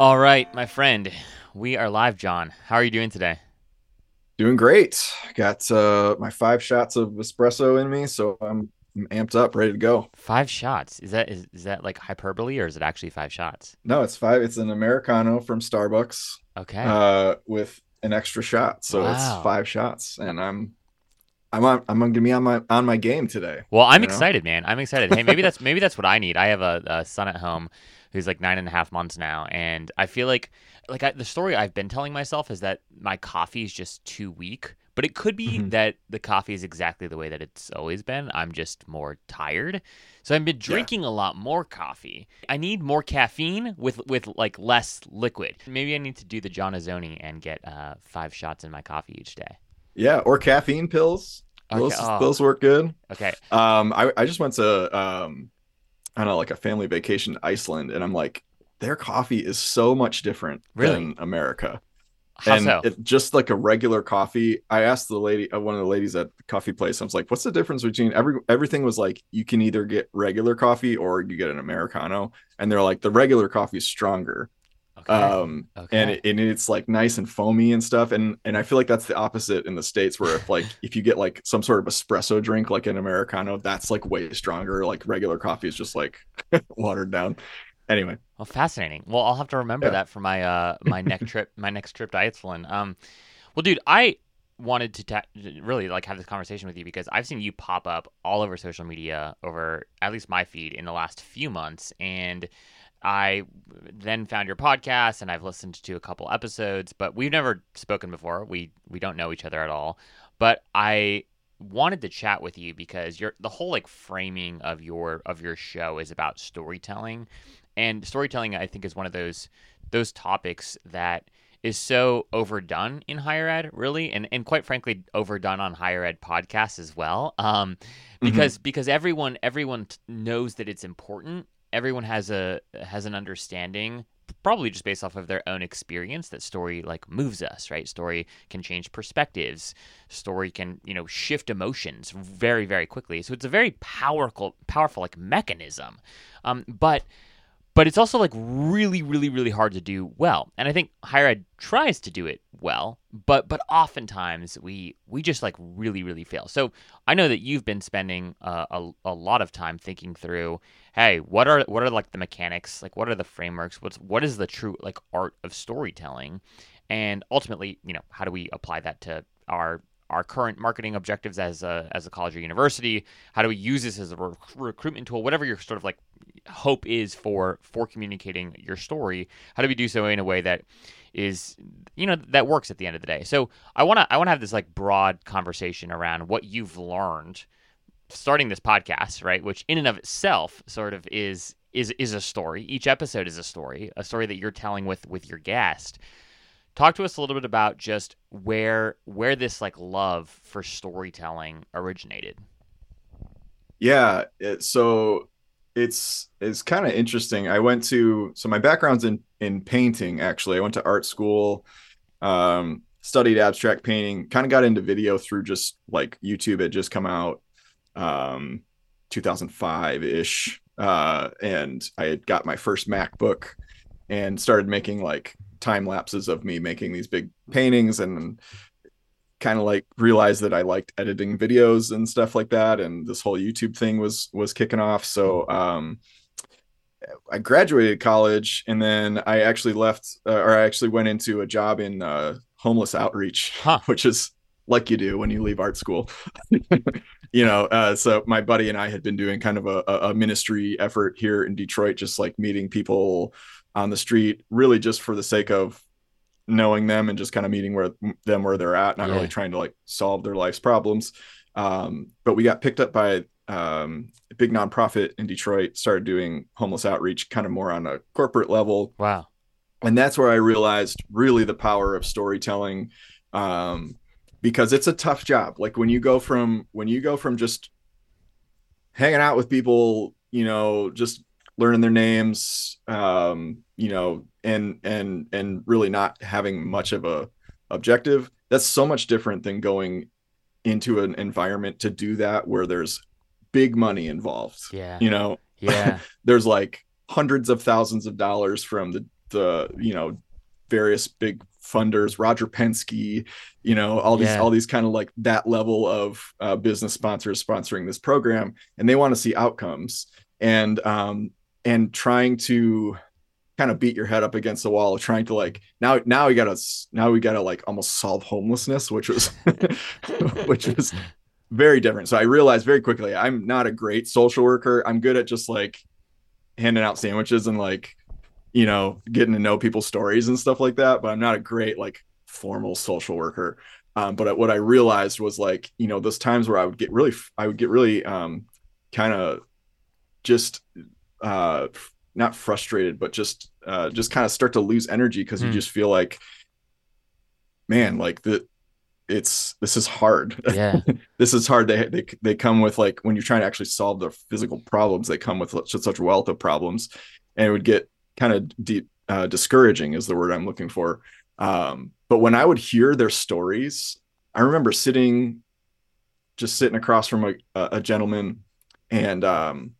All right, my friend, we are live, John. How are you doing today? Doing great. Got uh, my five shots of espresso in me, so I'm, I'm amped up, ready to go. Five shots. Is that is, is that like hyperbole or is it actually five shots? No, it's five. It's an americano from Starbucks Okay. uh, with an extra shot, so Wow. it's five shots, and I'm I'm on, I'm gonna be on my on my game today. well, I'm you know? excited, man. I'm excited. Hey, maybe that's maybe that's what I need. I have a, a son at home who's like nine and a half months now, and I feel like like I, the story I've been telling myself is that my coffee is just too weak. But it could be Mhm. that the coffee is exactly the way that it's always been. I'm just more tired. So I've been drinking a lot more coffee. I need more caffeine with with like less liquid. Maybe I need to do the John Azoni and get uh, five shots in my coffee each day. Yeah, or caffeine pills. Okay, Those oh. those work good. Okay. Um, I I just went to um, I don't know, like a family vacation to Iceland, and I'm like, their coffee is so much different Really? than America. How and so? it, just like a regular coffee i asked the lady uh, one of the ladies at the coffee place i was like what's the difference between every everything was like you can either get regular coffee or you get an americano and they're like the regular coffee is stronger okay. um okay. and, it, and it's like nice and foamy and stuff and and i feel like that's the opposite in the states where if like if you get like some sort of espresso drink like an americano that's like way stronger like regular coffee is just like watered down anyway Well, fascinating. Well, I'll have to remember Yeah. that for my uh my next trip, my next trip to Iceland. Um, well, dude, I wanted to ta- really like have this conversation with you because I've seen you pop up all over social media over at least my feed in the last few months, and I then found your podcast and I've listened to a couple episodes, but we've never spoken before. We we don't know each other at all, but I wanted to chat with you because you're the whole like framing of your of your show is about storytelling. And storytelling i think is one of those those topics that is so overdone in higher ed really and and quite frankly overdone on higher ed podcasts as well. Um because because everyone everyone knows that it's important everyone has a has an understanding probably just based off of their own experience that story like moves us right? Story can change perspectives. Story can you know shift emotions very very quickly. So it's a very powerful powerful like mechanism. Um, but but it's also like really really really hard to do well. And i think higher ed tries to do it well but but oftentimes we we just like really really fail. So i know that you've been spending uh, a, a lot of time thinking through hey what are what are like the mechanics? Like what are the frameworks? What's what is the true like art of storytelling? And ultimately you know how do we apply that to our our current marketing objectives as a as a college or university. How do we use this as a rec- recruitment tool? Whatever your sort of like hope is for for communicating your story how do we do so in a way that is you know that works at the end of the day? So i want to i want to have this like broad conversation around what you've learned starting this podcast right? Which in and of itself sort of is is is a story. Each episode is a story a story that you're telling with with your guest talk to us a little bit about just where where this like love for storytelling originated Yeah, it, so it's it's kind of interesting. I went to so my background's in in painting actually. I went to art school, um, studied abstract painting, kind of got into video through just like YouTube had just come out um 2005-ish. Uh and I had got my first MacBook and started making like time lapses of me making these big paintings and kind of like realized that I liked editing videos and stuff like that and this whole YouTube thing was was kicking off so um I graduated college and then I actually left uh, or I actually went into a job in uh homeless outreach Huh. which is like you do when you leave art school you know uh so my buddy and I had been doing kind of a, a ministry effort here in Detroit just like meeting people on the street really just for the sake of knowing them and just kind of meeting where them where they're at not Yeah. really trying to like solve their life's problems. Um, but we got picked up by um, a big nonprofit in detroit started doing homeless outreach kind of more on a corporate level. Wow. And that's where i realized really the power of storytelling um, because it's a tough job. Like when you go from when you go from just hanging out with people you know just learning their names um, you know and and and really not having much of a objective. That's so much different than going into an environment to do that where there's big money involved yeah. you know? Yeah. There's like hundreds of thousands of dollars from the the you know various big funders, Roger Penske, you know, all these Yeah. all these kind of like that level of uh, business sponsors sponsoring this program, and they want to see outcomes. And um and trying to kind of beat your head up against the wall, trying to like now now we gotta now we gotta like almost solve homelessness, which was which was very different. So I realized very quickly I'm not a great social worker. I'm good at just like handing out sandwiches and like you know getting to know people's stories and stuff like that but i'm not a great like formal social worker um, but what i realized was like you know those times where i would get really i would get really um, kind of just uh, not frustrated but just uh, just kind of start to lose energy because you Hmm. just feel like man like the it's this is hard Yeah. this is hard. They, they they come with like when you're trying to actually solve the physical problems, they come with such such wealth of problems, and it would get kind of deep uh, discouraging is the word I'm looking for. Um, but when I would hear their stories, I remember sitting, just sitting across from a, a gentleman, and um,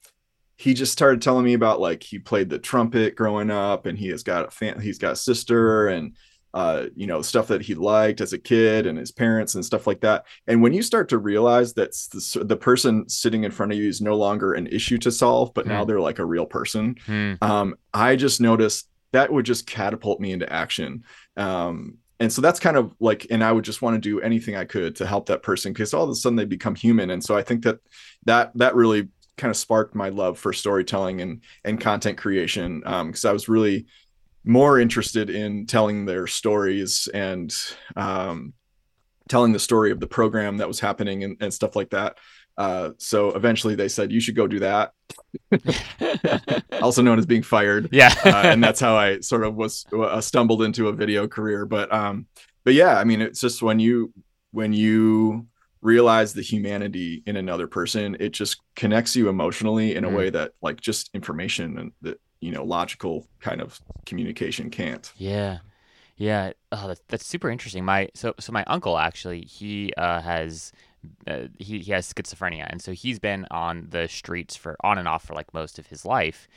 he just started telling me about like he played the trumpet growing up, and he has got a fan, he's got a sister, and uh, you know stuff that he liked as a kid, and his parents and stuff like that. And when you start to realize that the, the person sitting in front of you is no longer an issue to solve, but now Hmm. they're like a real person, Hmm. um, I just noticed that would just catapult me into action. Um, and so that's kind of like, and I would just want to do anything I could to help that person because all of a sudden they become human. And so I think that that that really kind of sparked my love for storytelling and and content creation because I was really more interested in telling their stories and um, telling the story of the program that was happening and, and stuff like that. Uh, so eventually they said you should go do that, also known as being fired yeah. uh, and that's how I sort of was uh, stumbled into a video career. But um, but yeah, I mean, it's just when you when you realize the humanity in another person, it just connects you emotionally in a Mm. way that like just information and the you know logical kind of communication can't. Yeah, yeah. Oh, that's, that's super interesting. My so so my uncle actually he uh, has uh, he he has schizophrenia, and so he's been on the streets for on and off for like most of his life,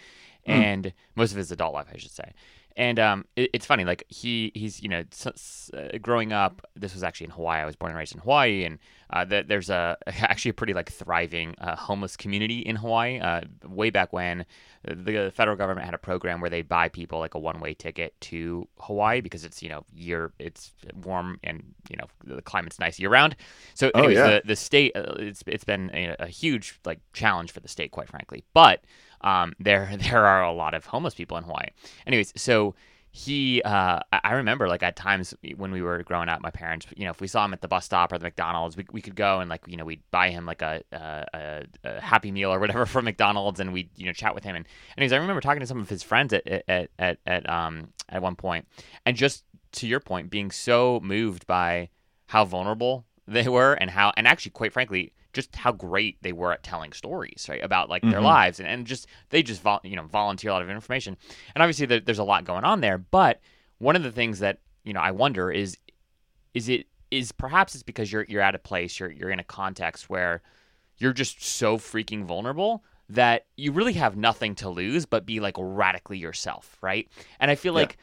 Hmm. and most of his adult life, I should say. And um, it, it's funny, like he he's you know s- uh, growing up. This was actually in Hawaii. I was born and raised in Hawaii, and uh, th- there's a actually a pretty like thriving uh, homeless community in Hawaii. Uh, way back when the federal government had a program where they buy people like a one-way ticket to Hawaii because it's you know year it's warm and you know the climate's nice year round. So Oh, anyways, yeah. the the state uh, it's it's been a huge like challenge for the state, quite frankly. But um, there there are a lot of homeless people in Hawaii. Anyways, so he uh, I remember like at times when we were growing up, my parents, you know, if we saw him at the bus stop or the McDonald's, we, we could go and like you know we'd buy him like a, a, a, a Happy Meal or whatever from McDonald's, and we'd you know chat with him. And anyways, I remember talking to some of his friends at at at, at um at one point, and just to your point, being so moved by how vulnerable they were and how and actually quite frankly just how great they were at telling stories right about like their Mhm. lives and, and just they just vol- you know volunteer a lot of information and obviously there, there's a lot going on there but one of the things that you know i wonder is is it is perhaps it's because you're you're at a place you're you're in a context where you're just so freaking vulnerable that you really have nothing to lose but be like radically yourself right and i feel Yeah. like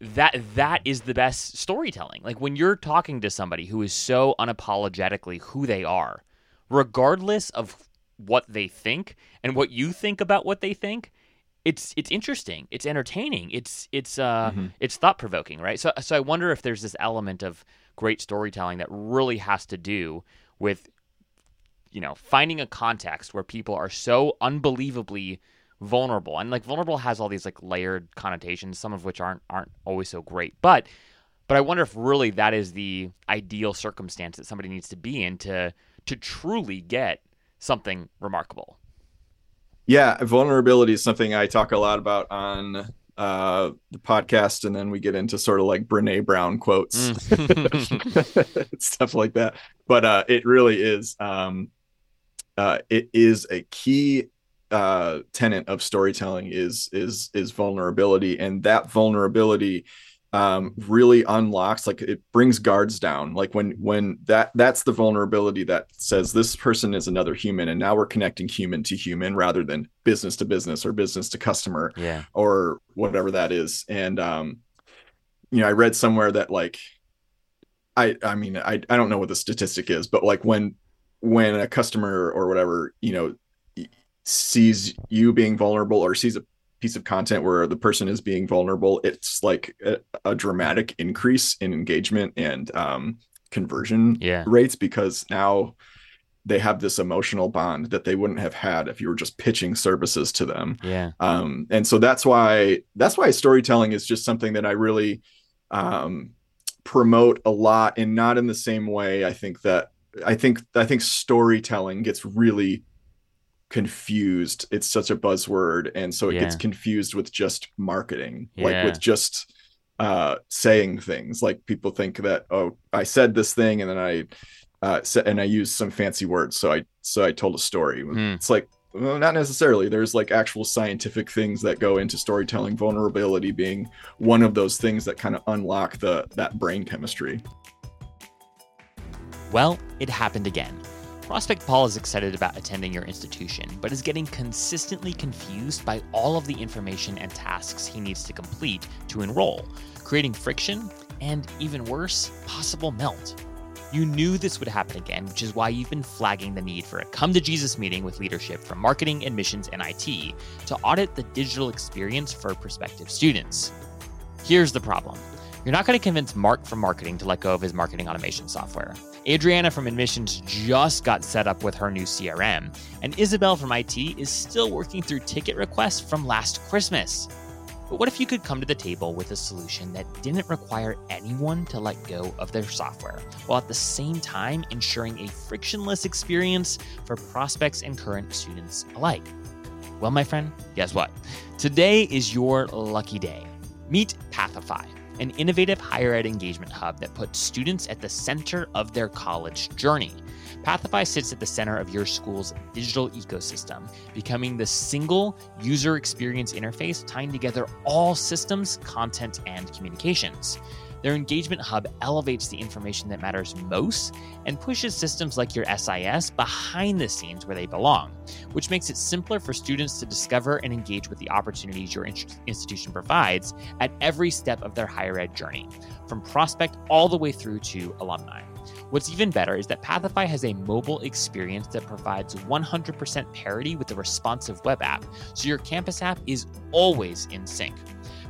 that that is the best storytelling like when you're talking to somebody who is so unapologetically who they are regardless of what they think and what you think about what they think it's it's interesting. It's entertaining. It's it's uh Mhm. it's thought provoking right? So so i wonder if there's this element of great storytelling that really has to do with you know finding a context where people are so unbelievably vulnerable. And like vulnerable has all these like layered connotations some of which aren't aren't always so great. But but i wonder if really that is the ideal circumstance that somebody needs to be in to to truly get something remarkable Yeah, vulnerability is something I talk a lot about on uh, the podcast, and then we get into sort of like Brene Brown quotes, Mm. stuff like that. But uh, it really is. Um, uh, it is a key uh, tenet of storytelling is is is vulnerability, and that vulnerability um, really unlocks like it brings guards down. Like when when that that's the vulnerability that says this person is another human and now we're connecting human to human rather than business to business or business to customer yeah. or whatever that is. And um you know i read somewhere that like i i mean i i don't know what the statistic is but like when when a customer or whatever you know sees you being vulnerable or sees a piece of content where the person is being vulnerable, it's like a, a dramatic increase in engagement and um, conversion yeah. rates because now they have this emotional bond that they wouldn't have had if you were just pitching services to them. Yeah. Um, and so that's why that's why storytelling is just something that I really um, promote a lot, and not in the same way. I think that I think I think storytelling gets really confused. It's such a buzzword and so it yeah. gets confused with just marketing yeah. like with just uh saying things. Like people think that oh i said this thing and then i uh said and i used some fancy words so i so i told a story. Hmm. it's like well, not necessarily. There's like actual scientific things that go into storytelling. Vulnerability being one of those things that kind of unlock the that brain chemistry. Well it happened again Prospect Paul is excited about attending your institution, but is getting consistently confused by all of the information and tasks he needs to complete to enroll, creating friction and, even worse, possible melt. You knew this would happen again, which is why you've been flagging the need for a come to Jesus meeting with leadership from marketing, admissions, and IT to audit the digital experience for prospective students. Here's the problem you're not going to convince Mark from marketing to let go of his marketing automation software. Adriana from admissions just got set up with her new CRM, and Isabel from IT is still working through ticket requests from last Christmas. But what if you could come to the table with a solution that didn't require anyone to let go of their software, while at the same time ensuring a frictionless experience for prospects and current students alike? Well, my friend, guess what? Today is your lucky day. Meet Pathify an innovative higher ed engagement hub that puts students at the center of their college journey. Pathify sits at the center of your school's digital ecosystem, becoming the single user experience interface tying together all systems, content, and communications. Their engagement hub elevates the information that matters most and pushes systems like your SIS behind the scenes where they belong, which makes it simpler for students to discover and engage with the opportunities your institution provides at every step of their higher ed journey, from prospect all the way through to alumni. What's even better is that Pathify has a mobile experience that provides 100% parity with the responsive web app, so your campus app is always in sync.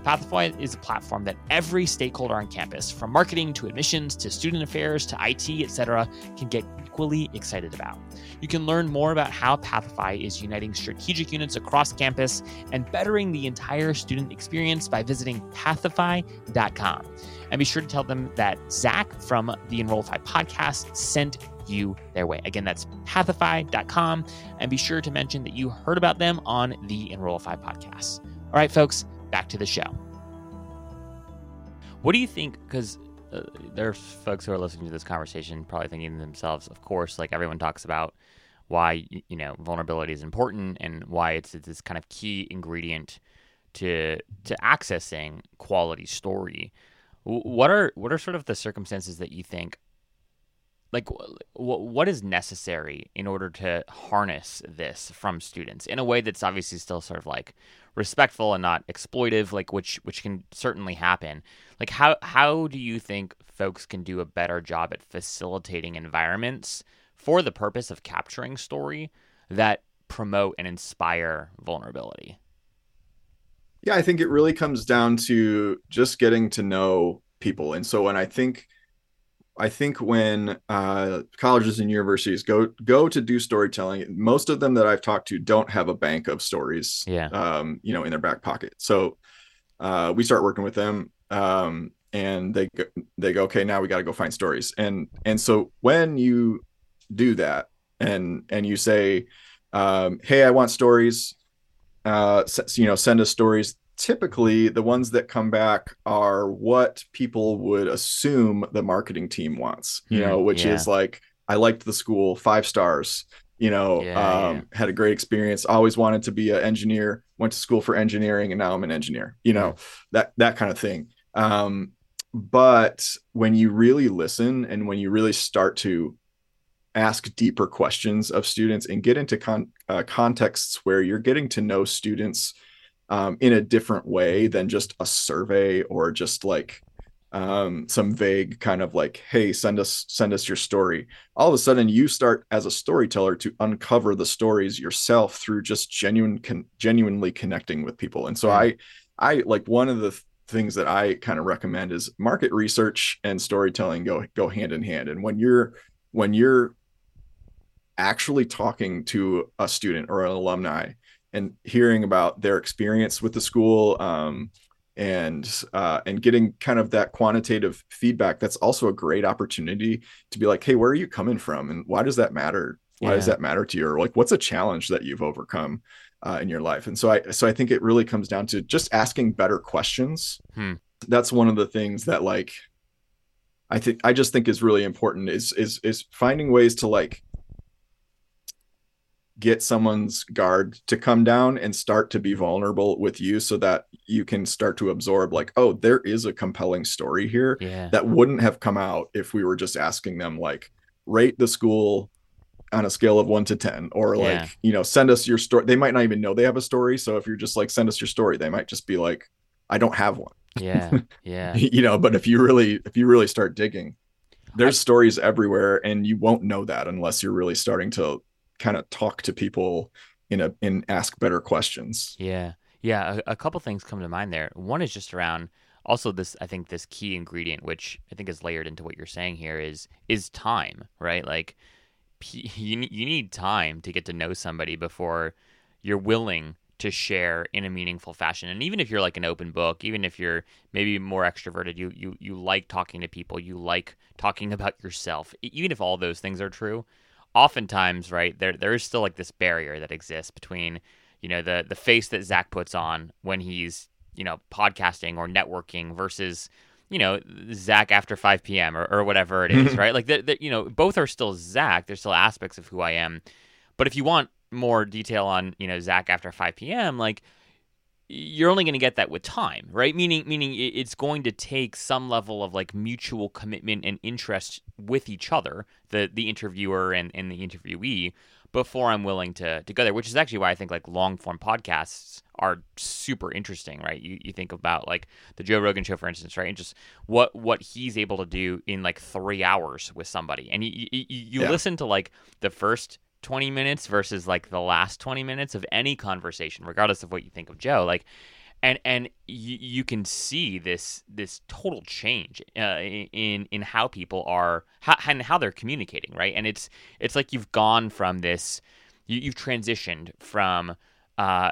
Pathify is a platform that every stakeholder on campus, from marketing to admissions to student affairs to IT, etc., can get equally excited about. You can learn more about how Pathify is uniting strategic units across campus and bettering the entire student experience by visiting pathify.com. And be sure to tell them that Zach from the Enrollify podcast sent you their way. Again, that's pathify.com. And be sure to mention that you heard about them on the Enrollify podcast. All right, folks, back to the show. What do you think? Because uh, there are folks who are listening to this conversation probably thinking to themselves, of course, like everyone talks about why you know vulnerability is important and why it's, it's this kind of key ingredient to to accessing quality story. What are what are sort of the circumstances that you think like what is necessary in order to harness this from students in a way that's obviously still sort of like respectful and not exploitive like which which can certainly happen. Like how how do you think folks can do a better job at facilitating environments for the purpose of capturing story that promote and inspire vulnerability? Yeah i think it really comes down to just getting to know people. And so when i think I think when uh, colleges and universities go go to do storytelling, most of them that I've talked to don't have a bank of stories, yeah, um, you know, in their back pocket. So uh, we start working with them, um, and they go, they go, okay, now we got to go find stories, and and so when you do that, and and you say, um, hey, I want stories, uh, you know, send us stories typically the ones that come back are what people would assume the marketing team wants you know which yeah. is like i liked the school five stars you know yeah, um, yeah. had a great experience always wanted to be an engineer went to school for engineering and now i'm an engineer you know that that kind of thing Um, but when you really listen and when you really start to ask deeper questions of students and get into con- uh, contexts where you're getting to know students um, in a different way than just a survey or just like um, some vague kind of like hey send us send us your story. All of a sudden you start as a storyteller to uncover the stories yourself through just genuine con- genuinely connecting with people. And so i i like one of the things that i kind of recommend is market research and storytelling go go hand in hand. And when you're when you're actually talking to a student or an alumni and hearing about their experience with the school um, and uh, and getting kind of that quantitative feedback that's also a great opportunity to be like hey where are you coming from? And why does that matter? Why yeah. does that matter to you? Or like what's a challenge that you've overcome uh, in your life? And so i so i think it really comes down to just asking better questions. Hmm. that's one of the things that like i think i just think is really important is is is finding ways to like get someone's guard to come down and start to be vulnerable with you so that you can start to absorb like oh there is a compelling story here yeah. that wouldn't have come out if we were just asking them like rate the school on a scale of 1 to 10 or like yeah. you know send us your story. They might not even know they have a story. So if you're just like send us your story they might just be like i don't have one. Yeah. Yeah. You know but if you really if you really start digging there's I, stories everywhere and you won't know that unless you're really starting to kind of talk to people in a and ask better questions. Yeah. Yeah, a, a couple things come to mind there. One is just around also this I think this key ingredient which I think is layered into what you're saying here is is time, right? Like you you need time to get to know somebody before you're willing to share in a meaningful fashion. And even if you're like an open book, even if you're maybe more extroverted, you you you like talking to people, you like talking about yourself. Even if all those things are true, oftentimes, right, there there is still like this barrier that exists between, you know, the the face that Zach puts on when he's, you know, podcasting or networking versus, you know, Zach after 5 p.m. or, or whatever it is, right? Like, the, you know, both are still Zach. There's still aspects of who I am. But if you want more detail on, you know, Zach after 5 p.m., like, you're only going to get that with time, right? Meaning, meaning it's going to take some level of like mutual commitment and interest with each other, the the interviewer and, and the interviewee, before I'm willing to to go there. Which is actually why I think like long form podcasts are super interesting, right? You you think about like the Joe Rogan show, for instance, right? And just what what he's able to do in like three hours with somebody, and you you, you yeah. listen to like the first 20 minutes versus like the last 20 minutes of any conversation regardless of what you think of joe like and and you, you can see this this total change uh, in in how people are how, and how they're communicating right and it's it's like you've gone from this you, you've transitioned from uh,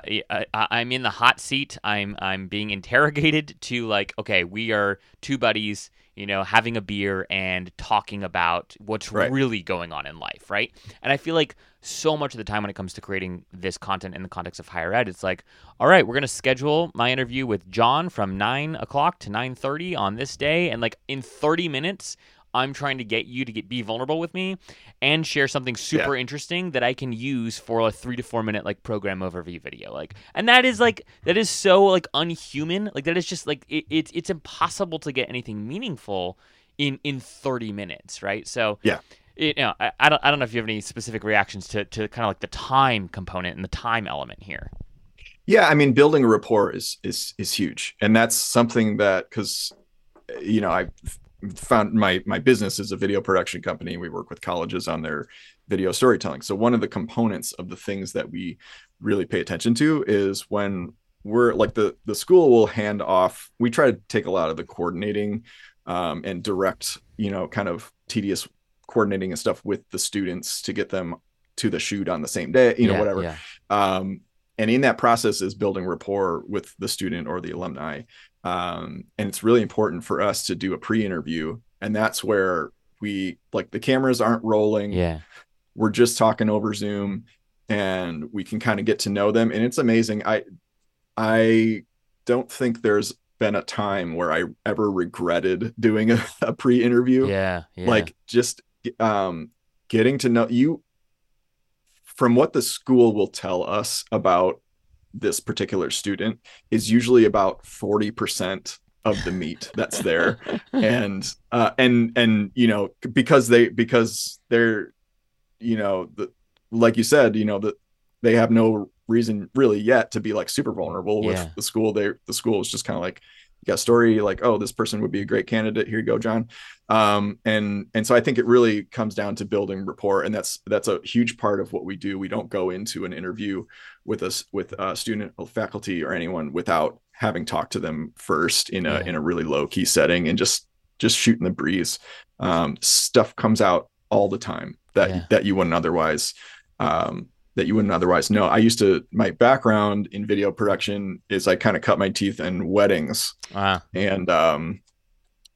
I, am in the hot seat. I'm I'm being interrogated to like, okay, we are two buddies you know, having a beer and talking about what's right. really going on in life, right? And I feel like so much of the time when it comes to creating this content in the context of higher ed, it's like, all right, we're gonna schedule my interview with John from nine o'clock to nine thirty on this day, and like in thirty minutes, I'm trying to get you to get be vulnerable with me and share something super yeah. interesting that I can use for a three to four minute like program overview video. Like, and that is like that is so like unhuman. Like that is just like it, it's it's impossible to get anything meaningful in in 30 minutes, right? So yeah. You know, I, I don't I don't know if you have any specific reactions to to kind of like the time component and the time element here. Yeah, I mean, building a rapport is is is huge, and that's something that because you know I found my my business is a video production company. We work with colleges on their video storytelling. So one of the components of the things that we really pay attention to is when we're like the the school will hand off. We try to take a lot of the coordinating um, and direct, you know, kind of tedious coordinating and stuff with the students to get them to the shoot on the same day, you know, yeah, whatever. Yeah. Um, and in that process is building rapport with the student or the alumni um, and it's really important for us to do a pre-interview. And that's where we like the cameras aren't rolling. Yeah. We're just talking over zoom and we can kind of get to know them. And it's amazing. I i don't think there's been a time where i ever regretted doing a, a pre-interview. Yeah, yeah. Like just um getting to know you from what the school will tell us about this particular student is usually about 40% of the meat that's there and uh and and you know because they because they're you know the like you said you know that they have no reason really yet to be like super vulnerable with Yeah. the school they the school is just kind of like you got story like oh this person would be a great candidate here you go john um and and so i think it really comes down to building rapport and that's that's a huge part of what we do we don't go into an interview with us with a student or faculty or anyone without having talked to them first in a Yeah. in a really low key setting and just just shooting the breeze um stuff comes out all the time that Yeah. that you wouldn't otherwise um that you wouldn't otherwise know. I used to my background in video production is I kind of cut my teeth in weddings Wow. and um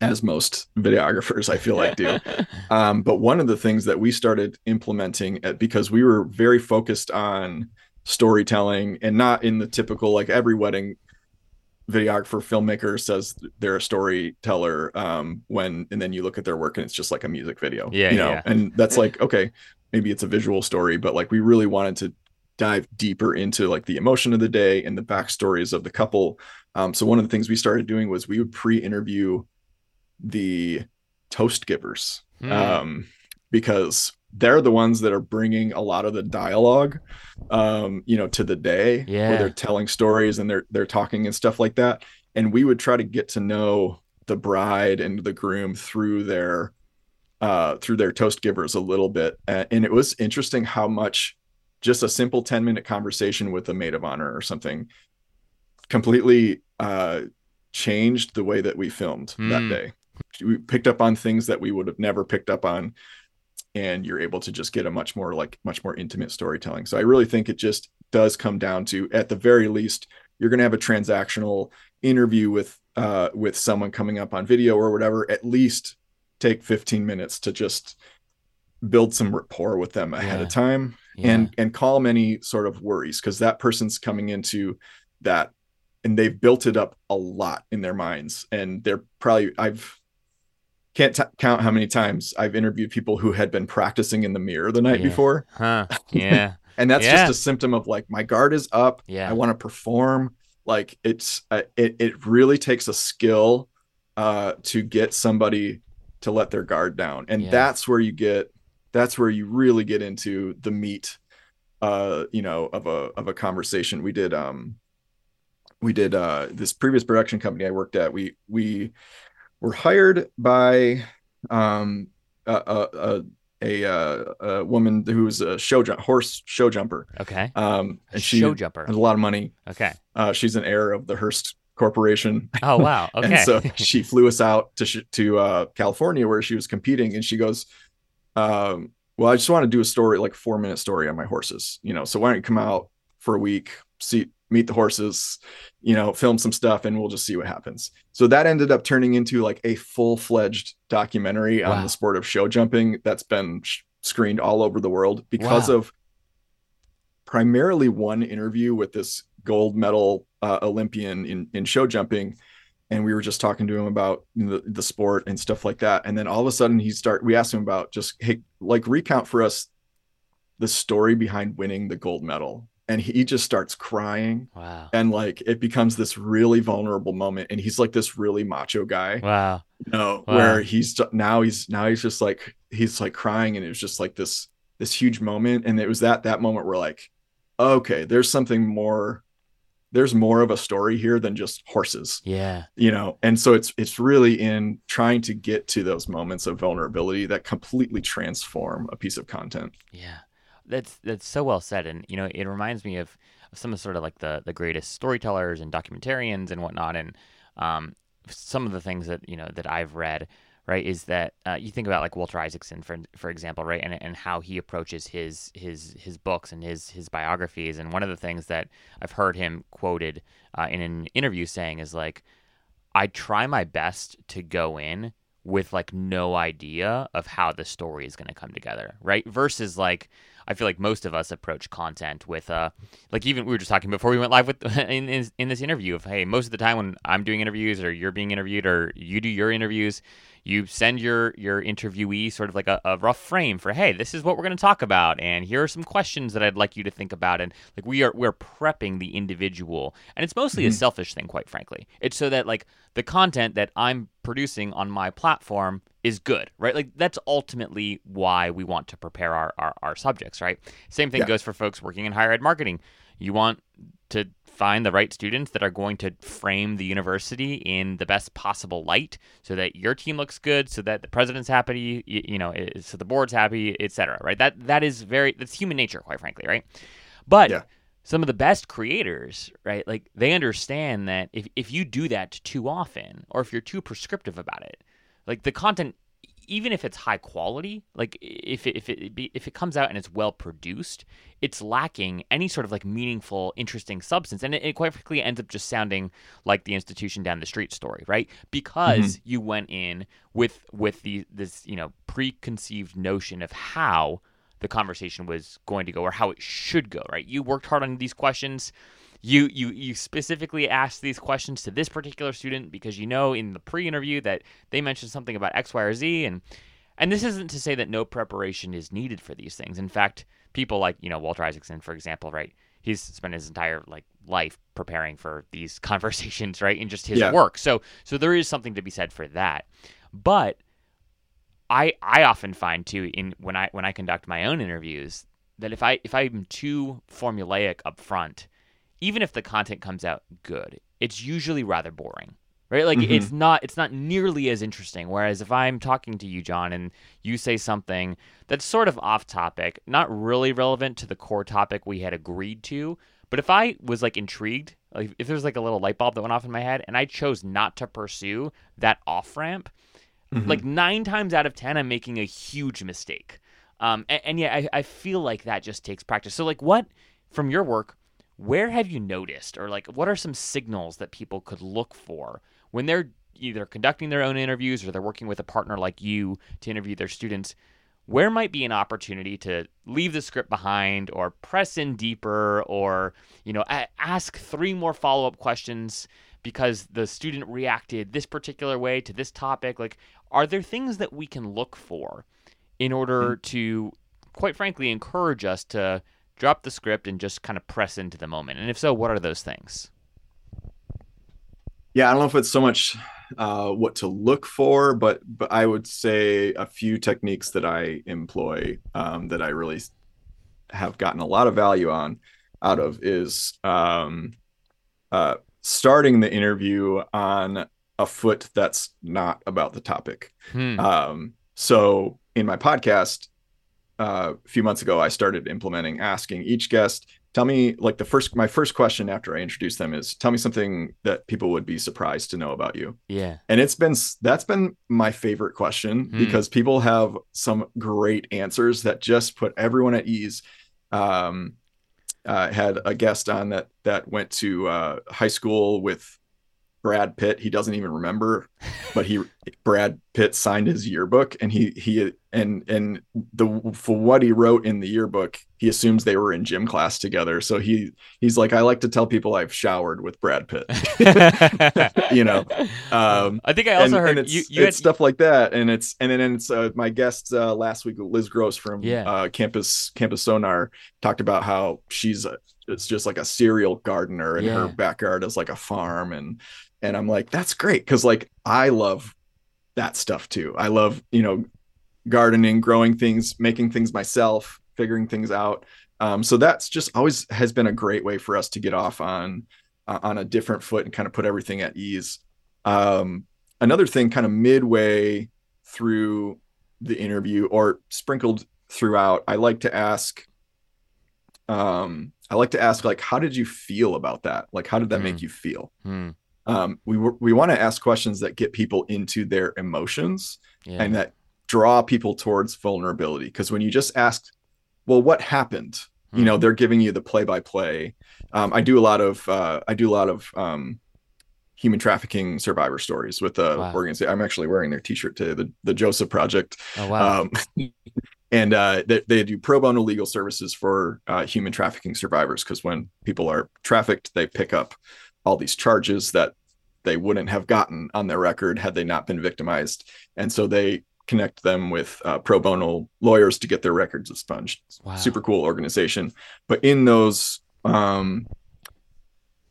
as most videographers I feel like do. Um, but one of the things that we started implementing at, because we were very focused on storytelling and not in the typical like every wedding videographer filmmaker says they're a storyteller um, when and then you look at their work and it's just like a music video Yeah, you know yeah. and that's like okay maybe it's a visual story but like we really wanted to dive deeper into like the emotion of the day and the backstories of the couple um, so one of the things we started doing was we would pre-interview the toast givers Hmm. um, because they're the ones that are bringing a lot of the dialogue, um, you know, to the day Yeah. where they're telling stories and they're they're talking and stuff like that. And we would try to get to know the bride and the groom through their uh, through their toast givers a little bit, and it was interesting how much just a simple ten minute conversation with a maid of honor or something completely uh, changed the way that we filmed that Hmm. day. We picked up on things that we would have never picked up on and you're able to just get a much more like much more intimate storytelling. So i really think it just does come down to at the very least you're going to have a transactional interview with uh with someone coming up on video or whatever at least take 15 minutes to just build some rapport with them ahead Yeah. of time Yeah. and and calm any sort of worries because that person's coming into that and they've built it up a lot in their minds and they're probably i've can't t- count how many times i've interviewed people who had been practicing in the mirror the night Yeah. before Huh. Yeah. and that's just a symptom of like my guard is up Yeah. i want to perform like it's uh, it, it really takes a skill uh to get somebody to let their guard down and Yeah. that's where you get that's where you really get into the meat uh you know of a of a conversation we did um we did uh this previous production company i worked at we we were hired by um a a a, a, uh, a woman who was a show jump horse show jumper Okay. um and she show jumper. has a lot of money Okay. uh she's an heir of the hearst corporation Oh wow. Okay. and so she flew us out to sh- to uh, California where she was competing, and she goes, um, "Well, I just want to do a story, like four minute story on my horses, you know. So why don't you come out for a week, see, meet the horses, you know, film some stuff, and we'll just see what happens." So that ended up turning into like a full fledged documentary on the sport of show jumping that's been sh- screened all over the world because Wow. of primarily one interview with this gold medal uh, Olympian in in show jumping, and we were just talking to him about the, the sport and stuff like that. And then all of a sudden, he start. We asked him about just hey, like recount for us the story behind winning the gold medal, and he just starts crying. wow. And like it becomes this really vulnerable moment, and he's like this really macho guy, Wow. you know, Wow. where he's now he's now he's just like he's like crying, and it was just like this this huge moment, and it was that that moment where like, okay, there's something more, there's more of a story here than just horses, Yeah. you know, and so it's it's really in trying to get to those moments of vulnerability that completely transform a piece of content. Yeah, that's that's so well said, and you know, it reminds me of, of some of sort of like the the greatest storytellers and documentarians and whatnot, and um, some of the things that you know that I've read, right, is that uh, you think about like Walter Isaacson, for for example, right, and and how he approaches his his his books and his his biographies, and one of the things that I've heard him quoted uh, in an interview saying is like, I try my best to go in with like no idea of how the story is going to come together, right? Versus like I feel like most of us approach content with uh like even we were just talking before we went live with in in, in this interview of hey most of the time when I'm doing interviews or you're being interviewed or you do your interviews you send your your interviewee sort of like a, a rough frame for hey this is what we're going to talk about and here are some questions that i'd like you to think about. And like we are we're prepping the individual. And it's mostly mm-hmm. a selfish thing quite frankly. It's so that like the content that i'm producing on my platform is good right? Like that's ultimately why we want to prepare our our, our subjects right? Same thing yeah. goes for folks working in higher ed marketing. You want to find the right students that are going to frame the university in the best possible light so that your team looks good so that the president's happy you, you know so the board's happy etc right? That that is very that's human nature quite frankly right? But yeah. some of the best creators right like they understand that if, if you do that too often or if you're too prescriptive about it like the content even if it's high quality, like if it, if it if it comes out and it's well produced, it's lacking any sort of like meaningful, interesting substance, and it, it quite frankly ends up just sounding like the institution down the street story, right? Because mm-hmm. you went in with with the this you know preconceived notion of how the conversation was going to go or how it should go, right? You worked hard on these questions you you you specifically ask these questions to this particular student because you know in the pre-interview that they mentioned something about X, Y, or Z, and and this isn't to say that no preparation is needed for these things. In fact, people like you know Walter Isaacson, for example, right? He's spent his entire like life preparing for these conversations, right, in just his yeah. work. So so there is something to be said for that, but. I, I often find too in when I when I conduct my own interviews that if I if I'm too formulaic up front, even if the content comes out good, it's usually rather boring. Right? Like mm-hmm. it's not it's not nearly as interesting. Whereas if I'm talking to you, John, and you say something that's sort of off topic, not really relevant to the core topic we had agreed to, but if I was like intrigued, like if there's like a little light bulb that went off in my head and I chose not to pursue that off ramp, mm-hmm. like nine times out of ten, I'm making a huge mistake. Um, and, and yeah, I, I feel like that just takes practice. So like, what from your work? Where have you noticed or like what are some signals that people could look for when they're either conducting their own interviews or they're working with a partner like you to interview their students where might be an opportunity to leave the script behind or press in deeper or you know ask three more follow-up questions because the student reacted this particular way to this topic like are there things that we can look for in order mm-hmm. to quite frankly encourage us to drop the script and just kind of press into the moment? And if so, what are those things? Yeah, I don't know if it's so much uh, what to look for, but but I would say a few techniques that I employ um, that I really have gotten a lot of value on out of is um, uh, starting the interview on a foot that's not about the topic. Hmm. Um, so in my podcast, uh, a few months ago, I started implementing asking each guest, tell me like the first, my first question after I introduce them is tell me something that people would be surprised to know about you. Yeah. And it's been, that's been my favorite question mm. because people have some great answers that just put everyone at ease. Um, uh, had a guest on that that went to uh, high school with Brad Pitt. He doesn't even remember, but he Brad Pitt signed his yearbook, and he he and and the for what he wrote in the yearbook, he assumes they were in gym class together. So he he's like, I like to tell people I've showered with Brad Pitt. you know, um, I think I also and, heard and it's, you, you it's had... stuff like that, and it's and then it's uh, my guest uh, last week, Liz Gross from yeah. uh, Campus Campus Sonar, talked about how she's a, it's just like a serial gardener, and yeah. her backyard is like a farm, and and i'm like that's great because like i love that stuff too. I love you know gardening growing things making things myself figuring things out. Um, so that's just always has been a great way for us to get off on uh, on a different foot and kind of put everything at ease. Um, another thing kind of midway through the interview or sprinkled throughout i like to ask um, i like to ask like how did you feel about that? Like how did that mm. make you feel? Mm um, we we want to ask questions that get people into their emotions yeah. and that draw people towards vulnerability because when you just ask well what happened mm-hmm. you know hmm. they're giving you the play by play i do a lot of uh, i do a lot of um, human trafficking survivor stories with the wow. organization i'm actually wearing their t-shirt today the, the joseph project oh, wow. Um, and uh, they, they do pro bono legal services for uh, human trafficking survivors because when people are trafficked, they pick up all these charges that they wouldn't have gotten on their record had they not been victimized, and so they connect them with uh, pro bono lawyers to get their records expunged. Wow. Super cool organization. But in those, um,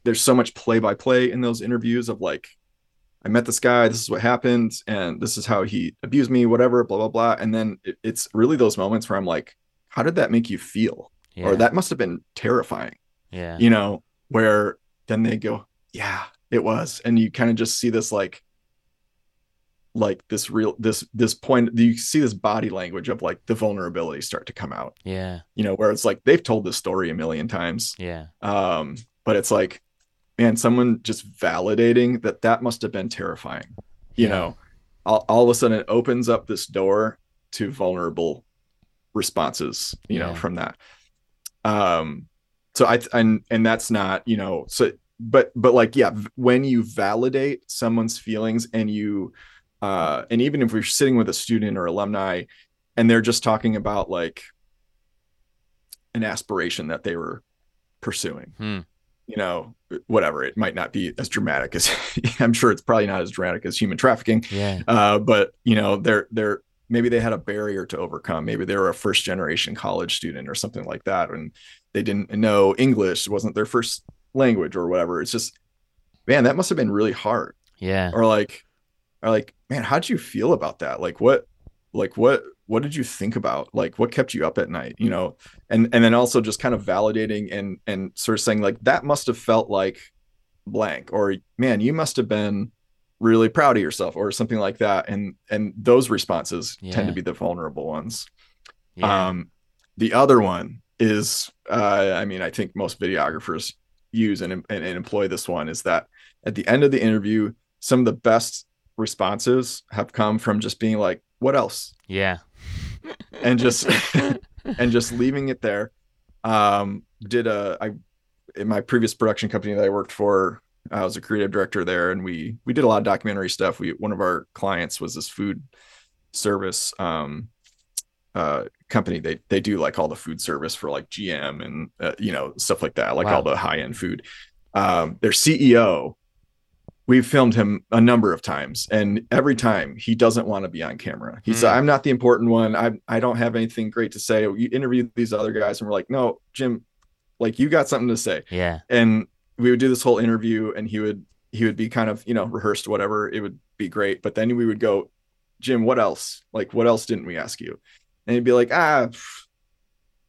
there's so much play by play in those interviews of like, I met this guy, this is what happened, and this is how he abused me, whatever, blah, blah, blah. And then it, it's really those moments where I'm like, how did that make you feel? Yeah. Or that must have been terrifying. Yeah. You know, where then they go, yeah, it was. And you kind of just see this like, like this real this this point you see this body language of like the vulnerability start to come out yeah you know where it's like they've told this story a million times yeah um but it's like man someone just validating that that must have been terrifying you yeah. know all, all of a sudden it opens up this door to vulnerable responses you yeah. know from that um so i and and that's not you know so but but like yeah when you validate someone's feelings and you uh, and even if we're sitting with a student or alumni and they're just talking about like an aspiration that they were pursuing hmm. you know whatever it might not be as dramatic as i'm sure it's probably not as dramatic as human trafficking yeah uh, but you know they're they're maybe they had a barrier to overcome maybe they were a first generation college student or something like that and they didn't know english it wasn't their first language or whatever it's just man that must have been really hard yeah or like are like, man, how'd you feel about that? Like what like what what did you think about? Like what kept you up at night? You know, and and then also just kind of validating and and sort of saying like that must have felt like blank or man, you must have been really proud of yourself or something like that. And and those responses yeah. tend to be the vulnerable ones. Yeah. Um the other one is uh I mean, I think most videographers use and, and, and employ this one is that at the end of the interview, some of the best responses have come from just being like, what else? Yeah. and just and just leaving it there. Um, did a I in my previous production company that I worked for, I was a creative director there, and we we did a lot of documentary stuff. We one of our clients was this food service um uh company. They they do like all the food service for like GM and uh, you know stuff like that, like wow. all the high end food. Um, their CEO we've filmed him a number of times and every time he doesn't want to be on camera he mm. said i'm not the important one i i don't have anything great to say you interview these other guys and we're like no jim like you got something to say yeah and we would do this whole interview and he would he would be kind of you know rehearsed whatever it would be great but then we would go jim what else like what else didn't we ask you and he'd be like ah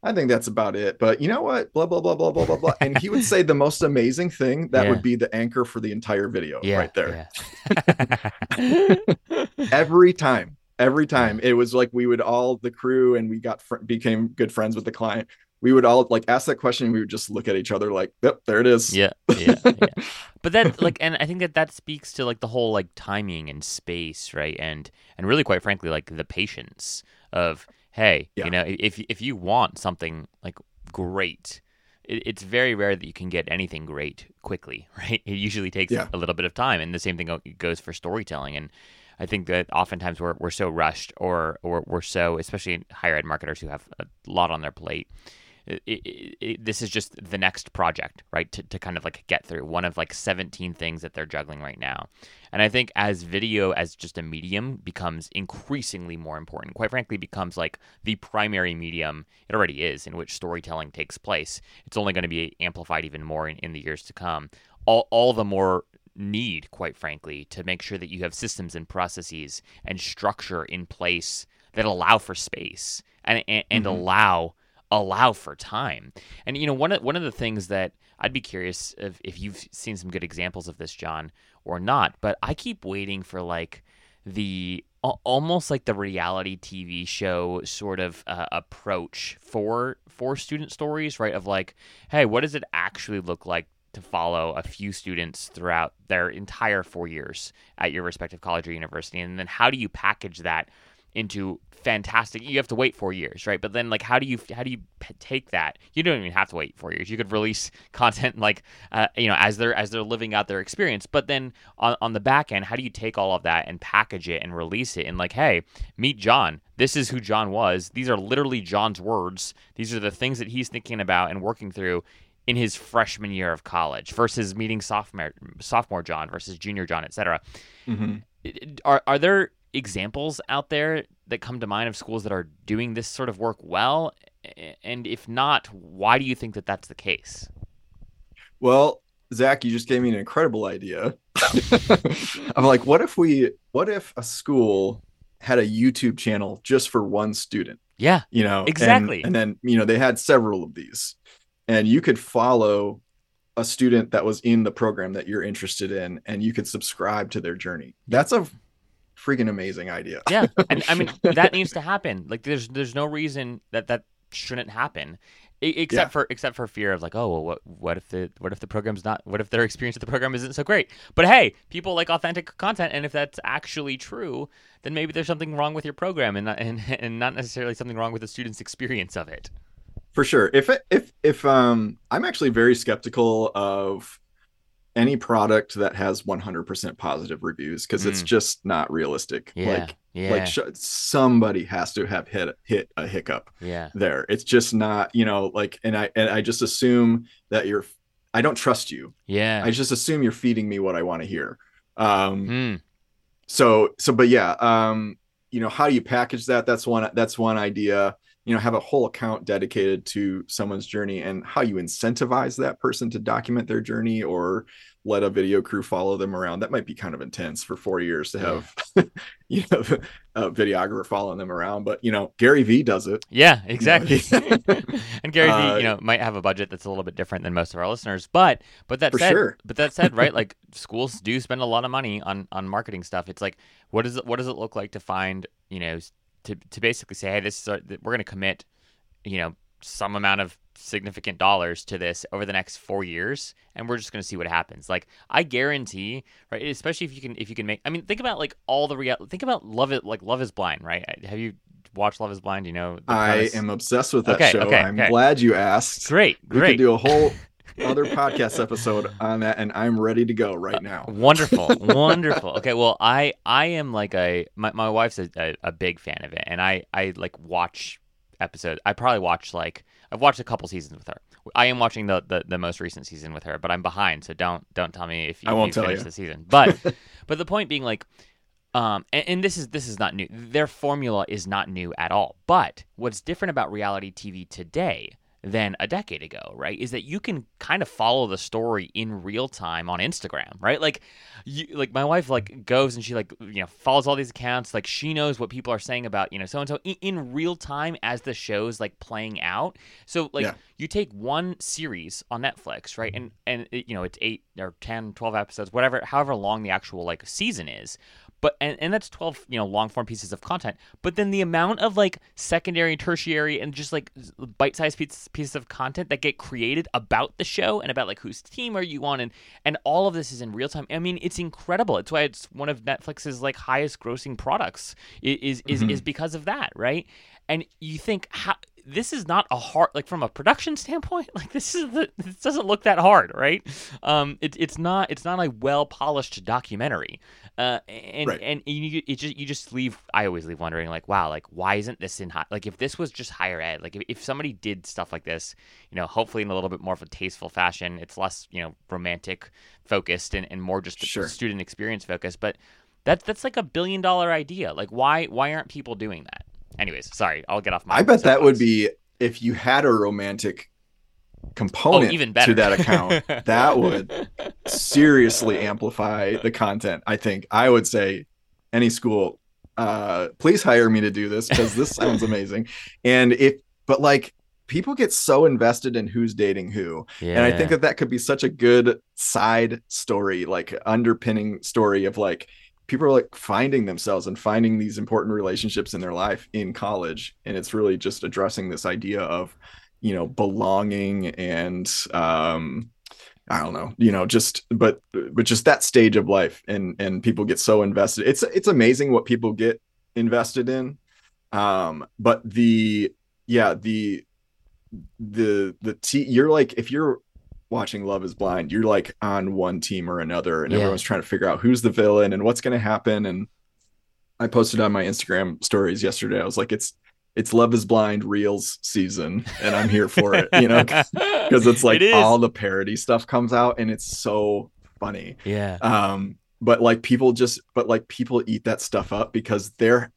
I think that's about it. But you know what? Blah blah blah blah blah blah blah. And he would say the most amazing thing that yeah. would be the anchor for the entire video yeah, right there. Yeah. every time, every time it was like we would all the crew and we got fr- became good friends with the client. We would all like ask that question. And we would just look at each other like, "Yep, there it is." Yeah, yeah, yeah. but that like, and I think that that speaks to like the whole like timing and space, right? And and really, quite frankly, like the patience of hey, yeah. you know, if if you want something like great, it, it's very rare that you can get anything great quickly, right? It usually takes yeah. a little bit of time, and the same thing goes for storytelling. And I think that oftentimes we're we're so rushed, or or we're so, especially higher ed marketers who have a lot on their plate it, it, it, this is just the next project, right? To, to kind of like get through one of like 17 things that they're juggling right now. And I think as video as just a medium becomes increasingly more important, quite frankly, becomes like the primary medium, it already is, in which storytelling takes place. It's only going to be amplified even more in, in the years to come. All, all the more need, quite frankly, to make sure that you have systems and processes and structure in place that allow for space and, and, and mm-hmm. allow allow for time. And you know, one of one of the things that I'd be curious if, if you've seen some good examples of this, John, or not. But I keep waiting for like the almost like the reality TV show sort of uh, approach for for student stories, right? Of like, hey, what does it actually look like to follow a few students throughout their entire four years at your respective college or university, and then how do you package that into fantastic you have to wait four years right? But then like how do you how do you p- take that? You don't even have to wait four years. You could release content like uh, you know as they're as they're living out their experience. But then on, on the back end how do you take all of that and package it and release it and like hey meet john. This is who john was. These are literally john's words. These are the things that he's thinking about and working through in his freshman year of college versus meeting sophomore sophomore john versus junior john etc Mm-hmm. are are there examples out there that come to mind of schools that are doing this sort of work well? And if not, why do you think that that's the case? Well, Zach, you just gave me an incredible idea. I'm like, what if we, what if a school had a YouTube channel just for one student? Yeah, You know, and- Exactly. And, then, you know, they had several of these, and you could follow a student that was in the program that you're interested in, and you could subscribe to their journey. That's a freaking amazing idea. yeah, and I mean that needs to happen. Like, there's there's no reason that that shouldn't happen, except Yeah. for except for fear of like, oh, well, what what if the what if the program's not what if their experience with the program isn't so great? But hey, people like authentic content, and if that's actually true, then maybe there's something wrong with your program, and not, and and not necessarily something wrong with the student's experience of it. for sure if if if um i'm actually very skeptical of any product that has 100% positive reviews because it's Mm. just not realistic Yeah, like yeah, like sh- somebody has to have hit hit a hiccup yeah. there it's just not you know like and i and i just assume that you're i don't trust you Yeah. i just assume you're feeding me what i want to hear um Hmm. so so but yeah um you know how do you package that that's one that's one idea you know have a whole account dedicated to someone's journey and how you incentivize that person to document their journey or let a video crew follow them around that might be kind of intense for four years to have you know a videographer following them around but you know gary vee does it Yeah, exactly. and Gary Vee, Uh, you know, might have a budget that's a little bit different than most of our listeners, but but that said, sure. but that said, right? Like schools do spend a lot of money on on marketing stuff. It's like, what does it what does it look like to find, you know, to to basically say, hey, this is our, we're going to commit, you know, some amount of significant dollars to this over the next four years, and we're just going to see what happens. Like I guarantee, right? Especially if you can if you can make. I mean, think about like all the real. Think about Love It like Love Is Blind, right? Have you watched Love Is Blind? You know, i am obsessed with that Okay, show okay, i'm okay. glad you asked Great, great. we could do a whole other podcast episode on that and i'm ready to go right now. Wonderful wonderful. Okay well i i am like a my, my wife's a, a, a big fan of it and i i like watch episodes i probably watch like i've watched a couple seasons with her. I am watching the the, the most recent season with her but i'm behind so don't don't tell me if you, I won't tell you finish you. the season. But but the point being like um and, and this is this is not new. Their formula is not new at all. But what's different about reality tv today than a decade ago, right? Is that you can kind of follow the story in real time on Instagram, right? Like, you, like my wife like goes and she like you know follows all these accounts, like she knows what people are saying about you know so and so in real time as the show's like playing out. So like Yeah. you take one series on Netflix, right? And and it, you know it's eight or 10, 12 episodes, whatever, however long the actual like season is. But and, and that's 12, you know, long form pieces of content. But then the amount of like secondary, tertiary, and just like bite sized pieces, pieces of content that get created about the show and about like whose team are you on and and all of this is in real time. I mean, it's incredible. It's why it's one of Netflix's like highest grossing products is is mm-hmm. is because of that, right? And you think how this is not a hard like from a production standpoint like this is the, this doesn't look that hard right um it, it's not it's not a well polished documentary uh and Right. and you it just you just leave i always leave wondering like wow like why isn't this in high like if this was just higher ed like if, if somebody did stuff like this you know hopefully in a little bit more of a tasteful fashion it's less you know romantic focused and, and more just Sure. student experience focused but that's that's like a billion dollar idea like why why aren't people doing that anyways sorry i'll get off my I bet that would be if you had a romantic component oh, even better to that account. that would seriously amplify the content. I think I would say any school, uh, please hire me to do this because this sounds amazing. And if, but like people get so invested in who's dating who, yeah. and I think that that could be such a good side story, like underpinning story of like people are like finding themselves and finding these important relationships in their life in college, and it's really just addressing this idea of you know belonging and um I don't know, you know, just but but just that stage of life and and people get so invested. It's it's amazing what people get invested in. Um, but the yeah, the the the t you're like if you're watching Love is Blind, you're like on one team or another, and Yeah. everyone's trying to figure out who's the villain and what's gonna happen. And I posted on my Instagram stories yesterday. I was like, it's it's Love is Blind Reels season, and I'm here for it, you know, because it's like It all the parody stuff comes out and it's so funny yeah. um but like people just but like people eat that stuff up because they're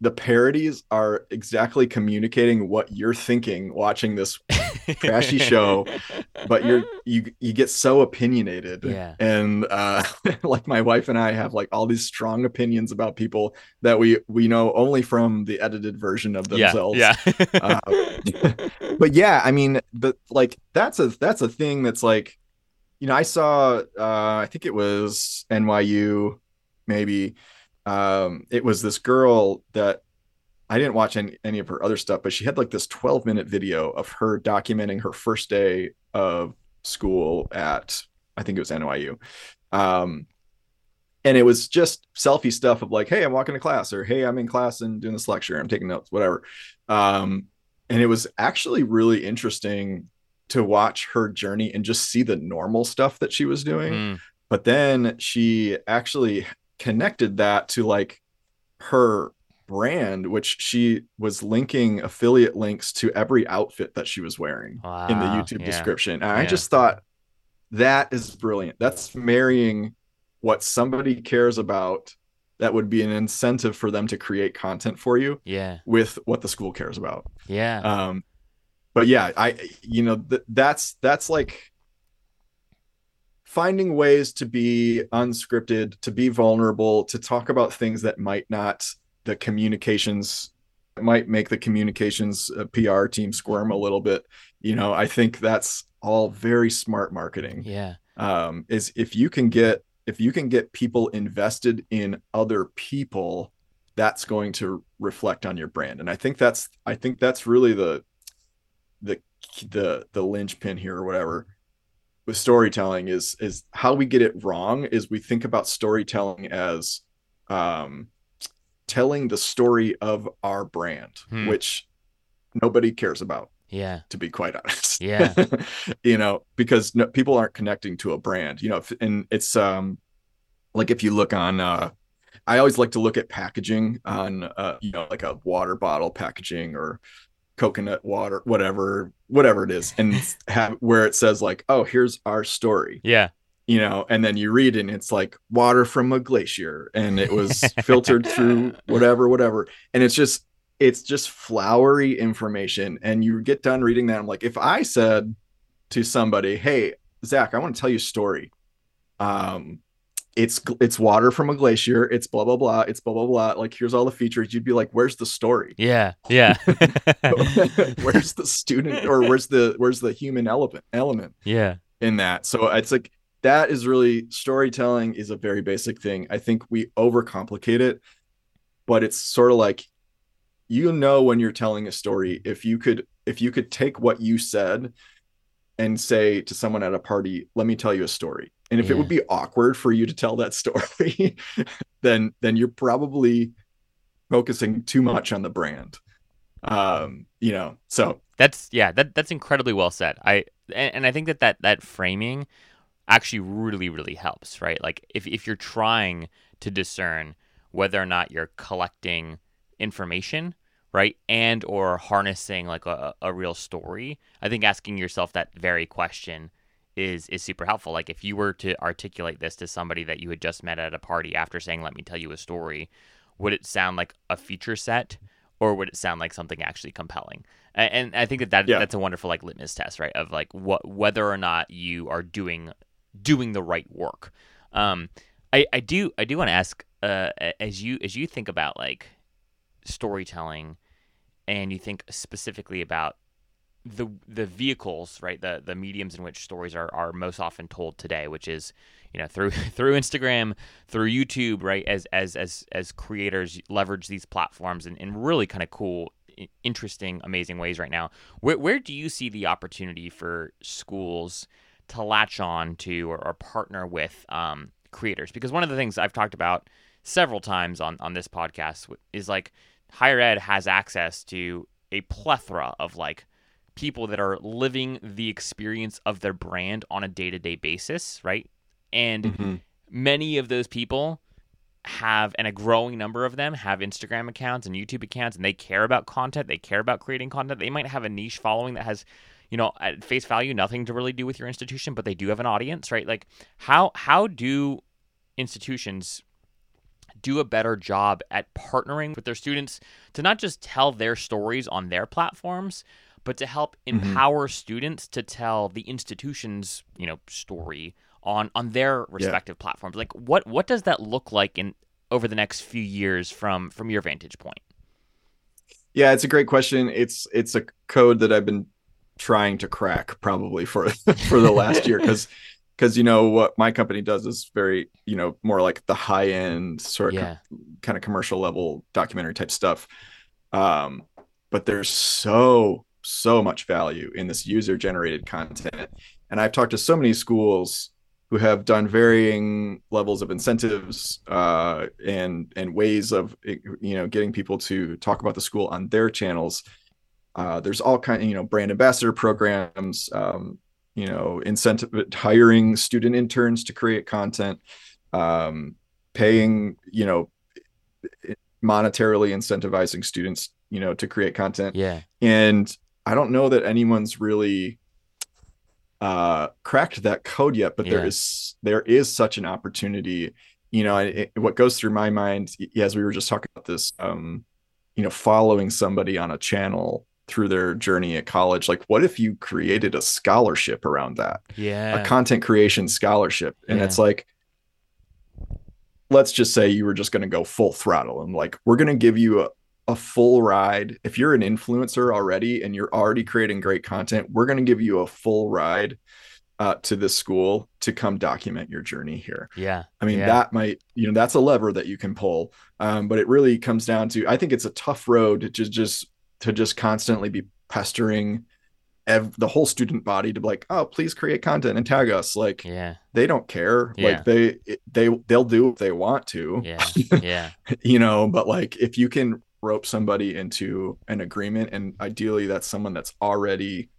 the parodies are exactly communicating what you're thinking watching this trashy show, but you're you you get so opinionated Yeah. and uh like my wife and i have like all these strong opinions about people that we we know only from the edited version of yeah. themselves Yeah. Uh, but yeah i mean but like that's a that's a thing that's like you know i saw uh i think it was nyu maybe um it was this girl that i didn't watch any, any of her other stuff but she had like this 12 minute video of her documenting her first day of school at i think it was nyu um and it was just selfie stuff of like hey i'm walking to class or hey i'm in class and doing this lecture i'm taking notes whatever. Um and it was actually really interesting to watch her journey and just see the normal stuff that she was doing. Mm, but then she actually connected that to like her brand which she was linking affiliate links to every outfit that she was wearing in the youtube yeah. description and i just thought that is brilliant that's marrying what somebody cares about that would be an incentive for them to create content for you Yeah. with what the school cares about Yeah. um but yeah i you know th- that's that's like finding ways to be unscripted to be vulnerable to talk about things that might not the communications might make the communications uh, pr team squirm a little bit. You know i think that's all very smart marketing. Yeah. um, is if you can get if you can get people invested in other people that's going to reflect on your brand. And i think that's i think that's really the the the the linchpin here or whatever with storytelling is is how we get it wrong is we think about storytelling as um telling the story of our brand Hmm. which nobody cares about Yeah. to be quite honest. Yeah. you know, because no, people aren't connecting to a brand, you know, if- and it's um like if you look on uh I always like to look at packaging on uh you know like a water bottle packaging or coconut water whatever whatever it is and have where it says like oh here's our story Yeah. you know and then you read it and it's like water from a glacier and it was filtered through whatever whatever and it's just it's just flowery information and you get done reading that i'm like if i said to somebody hey zach i want to tell you a story um it's it's water from a glacier it's blah blah blah it's blah blah blah like here's all the features you'd be like where's the story Yeah. Yeah. where's the student or where's the where's the human element element yeah. in that. So it's like that is really storytelling is a very basic thing. I think we overcomplicate it, but it's sort of like you know when you're telling a story if you could if you could take what you said and say to someone at a party, "Let me tell you a story." And if it would be awkward for you to tell that story, then then you're probably focusing too much on the brand. Um, you know, so That's yeah, that that's incredibly well said. I and, and I think that, that that framing actually really really helps, right? Like if if you're trying to discern whether or not you're collecting information, right, and or harnessing like a, a real story, I think asking yourself that very question is is super helpful. Like if you were to articulate this to somebody that you had just met at a party after saying "Let me tell you a story," would it sound like a feature set, or would it sound like something actually compelling? A- And I think that, that Yeah. that's a wonderful like litmus test, right? Of like what whether or not you are doing doing the right work. Um, I I do I do want to ask uh as you as you think about like storytelling, and you think specifically about the the vehicles, right? The the mediums in which stories are, are most often told today, which is you know through through Instagram, through YouTube, right? As as as as creators leverage these platforms in, in really kind of cool, interesting, amazing ways right now. Where where do you see the opportunity for schools to latch on to or, or partner with um, creators? Because one of the things I've talked about several times on on this podcast is like higher ed has access to a plethora of like people that are living the experience of their brand on a day-to-day basis, right? And mm-hmm. many of those people have and a growing number of them have Instagram accounts and YouTube accounts and they care about content, they care about creating content. They might have a niche following that has you know at face value nothing to really do with your institution but they do have an audience right like how how do institutions do a better job at partnering with their students to not just tell their stories on their platforms but to help mm-hmm. empower mm-hmm. students to tell the institution's you know story on on their respective yeah. platforms like what what does that look like in over the next few years from from your vantage point yeah it's a great question it's it's a code that i've been trying to crack probably for for the last year because because you know what my company does is very you know more like the high end sort of yeah. kind of commercial level documentary type stuff um but there's so so much value in this user generated content. And i've talked to so many schools who have done varying levels of incentives uh, and and ways of you know getting people to talk about the school on their channels. Uh, there's all kind of you know brand ambassador programs, um, you know incentive hiring student interns to create content, um, paying you know monetarily incentivizing students you know to create content. Yeah, and I don't know that anyone's really uh, cracked that code yet, but yeah. there is there is such an opportunity. You know, it, what goes through my mind as we were just talking about this, um, you know, following somebody on a channel through their journey at college like what if you created a scholarship around that yeah a content creation scholarship and yeah. it's like let's just say you were just going to go full throttle and like we're going to give you a, a full ride if you're an influencer already and you're already creating great content we're going to give you a full ride uh, to this school to come document your journey here. Yeah. I mean, yeah. that might, you know, that's a lever that you can pull. Um, but it really comes down to, I think it's a tough road to just to just constantly be pestering ev- the whole student body to be like, oh, please create content and tag us. Like, yeah, they don't care. Yeah. Like they they they'll do what they want to. Yeah, yeah. you know, but like if you can rope somebody into an agreement, and ideally that's someone that's already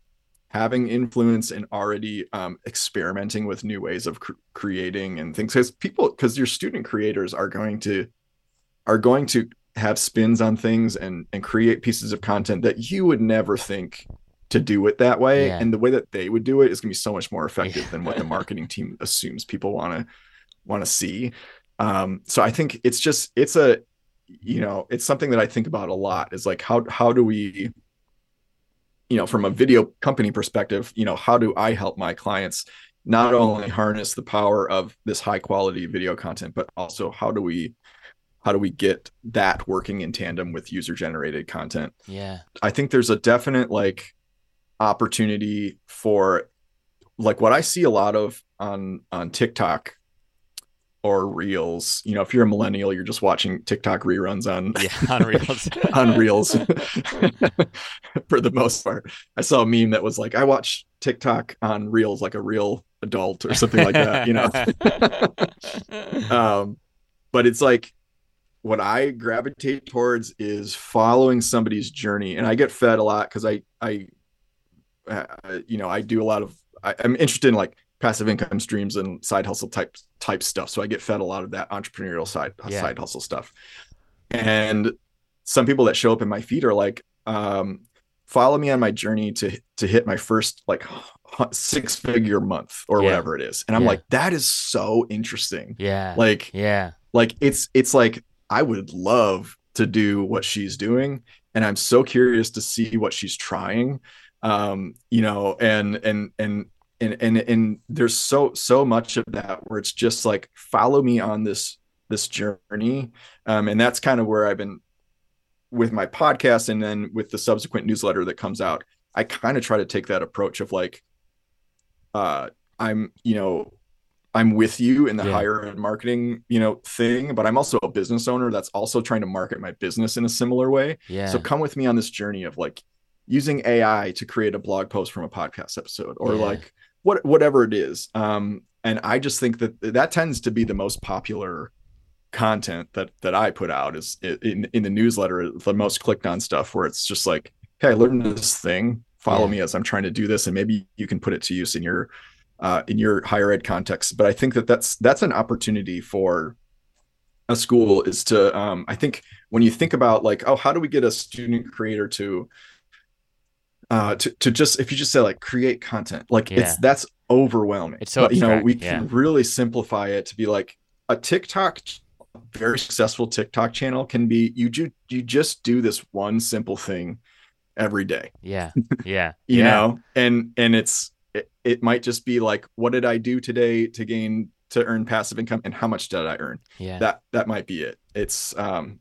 having influence and already um, experimenting with new ways of cr- creating and things because people because your student creators are going to are going to have spins on things and and create pieces of content that you would never think to do it that way yeah. and the way that they would do it is going to be so much more effective yeah. than what the marketing team assumes people want to want to see um so i think it's just it's a you know it's something that i think about a lot is like how how do we you know from a video company perspective you know how do i help my clients not only harness the power of this high quality video content but also how do we how do we get that working in tandem with user generated content? Yeah. I think there's a definite like opportunity for like what i see a lot of on on tiktok or reels. You know if you're a millennial you're just watching tiktok reruns on yeah on reels. on reels. For the most part. I saw a meme that was like i watch tiktok on reels like a real adult or something like that you know? Um but it's like what I gravitate towards is following somebody's journey, and I get fed a lot because I I uh, you know I do a lot of I, am interested in like passive income streams and side hustle type type stuff, so I get fed a lot of that entrepreneurial side yeah. side hustle stuff. And some people that show up in my feed are like, um, follow me on my journey to to hit my first like six figure month or yeah. whatever it is, and I'm yeah. like, that is so interesting. Yeah, like yeah, like it's it's like I would love to do what she's doing. And I'm so curious to see what she's trying. Um, you know, and and and and and and there's so so much of that where it's just like follow me on this this journey. Um, and that's kind of where I've been with my podcast and then with the subsequent newsletter that comes out. I kind of try to take that approach of like uh I'm, you know, I'm with you in the yeah. higher end marketing, you know, thing, but I'm also a business owner that's also trying to market my business in a similar way. Yeah. So come with me on this journey of like using AI to create a blog post from a podcast episode or yeah. like what whatever it is. Um, and I just think that that tends to be the most popular content that that I put out is in in the newsletter the most clicked on stuff where it's just like, hey, I learned this thing. Follow yeah. me as I'm trying to do this, and maybe you can put it to use in your uh, in your higher ed context. But I think that that's that's an opportunity for a school is to um, I think when you think about like, oh, how do we get a student creator to uh to, to just if you just say like create content like yeah. it's that's overwhelming. It's so but, you know we yeah. can really simplify it to be like a tiktok very successful tiktok channel can be you do you just do this one simple thing every day. Yeah. Yeah. You yeah. know? And and it's it, it might just be like what did i do today to gain to earn passive income and how much did i earn? Yeah. That that might be it. It's um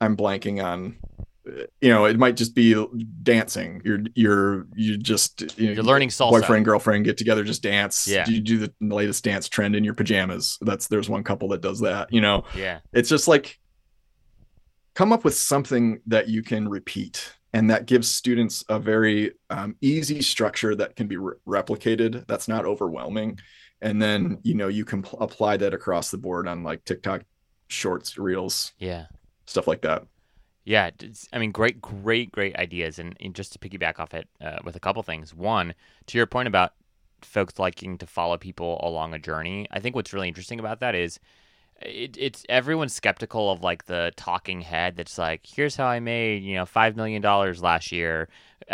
i'm blanking on you know it might just be dancing. You're you're you just you know, you're learning salsa. boyfriend girlfriend get together just dance. Yeah. You do the latest dance trend in your pajamas. That's there's one couple that does that you know? Yeah. It's just like come up with something that you can repeat and that gives students a very um, easy structure that can be re- replicated that's not overwhelming. And then you know you can pl- apply that across the board on like tiktok shorts reels yeah. stuff like that yeah, I mean, great, great, great ideas. And, and just to piggyback off it uh, with a couple things. One, to your point about folks liking to follow people along a journey, I think what's really interesting about that is it, it's everyone's skeptical of like the talking head that's like, here's how I made, you know, $5 million last year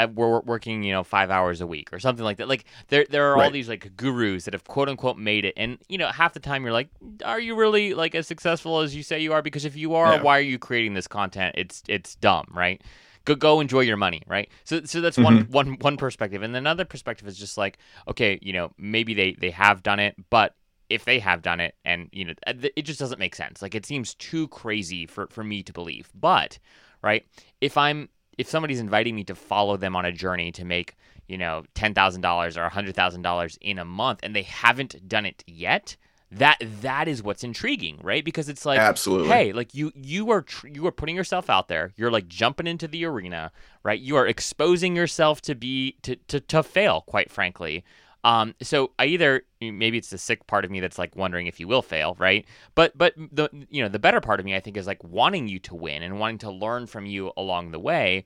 we're working you know five hours a week or something like that. Like there there are right. all these like gurus that have quote unquote made it. And you know half the time you're like are you really like as successful as you say you are? Because if you are yeah. why are you creating this content? It's it's dumb right? Go go enjoy your money right? So so that's mm-hmm. one one one perspective. And another perspective is just like okay you know maybe they they have done it but if they have done it and you know it just doesn't make sense. Like it seems too crazy for for me to believe. But right if i'm if somebody's inviting me to follow them on a journey to make you know ten thousand dollars or a hundred thousand dollars in a month, and they haven't done it yet, that that is what's intriguing, right? Because it's like, absolutely, hey, like you you are tr- you are putting yourself out there. You're like jumping into the arena, right? You are exposing yourself to be to to, to fail, quite frankly. Um, so I either maybe it's the sick part of me that's like wondering if you will fail, right? But but the you know the better part of me I think is like wanting you to win and wanting to learn from you along the way.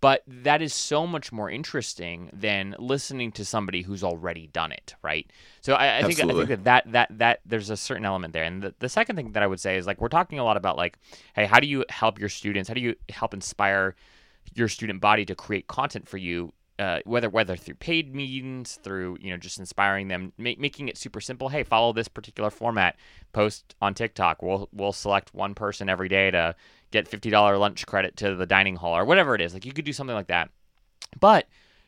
But that is so much more interesting than listening to somebody who's already done it, right? So I, I think I think that, that that that there's a certain element there. And the, the second thing that I would say is like we're talking a lot about like, hey, how do you help your students? How do you help inspire your student body to create content for you uh, whether whether through paid means, through you know just inspiring them, make, making it super simple. Hey, follow this particular format. Post on TikTok. We'll we'll select one person every day to get fifty dollar lunch credit to the dining hall or whatever it is. Like you could do something like that. But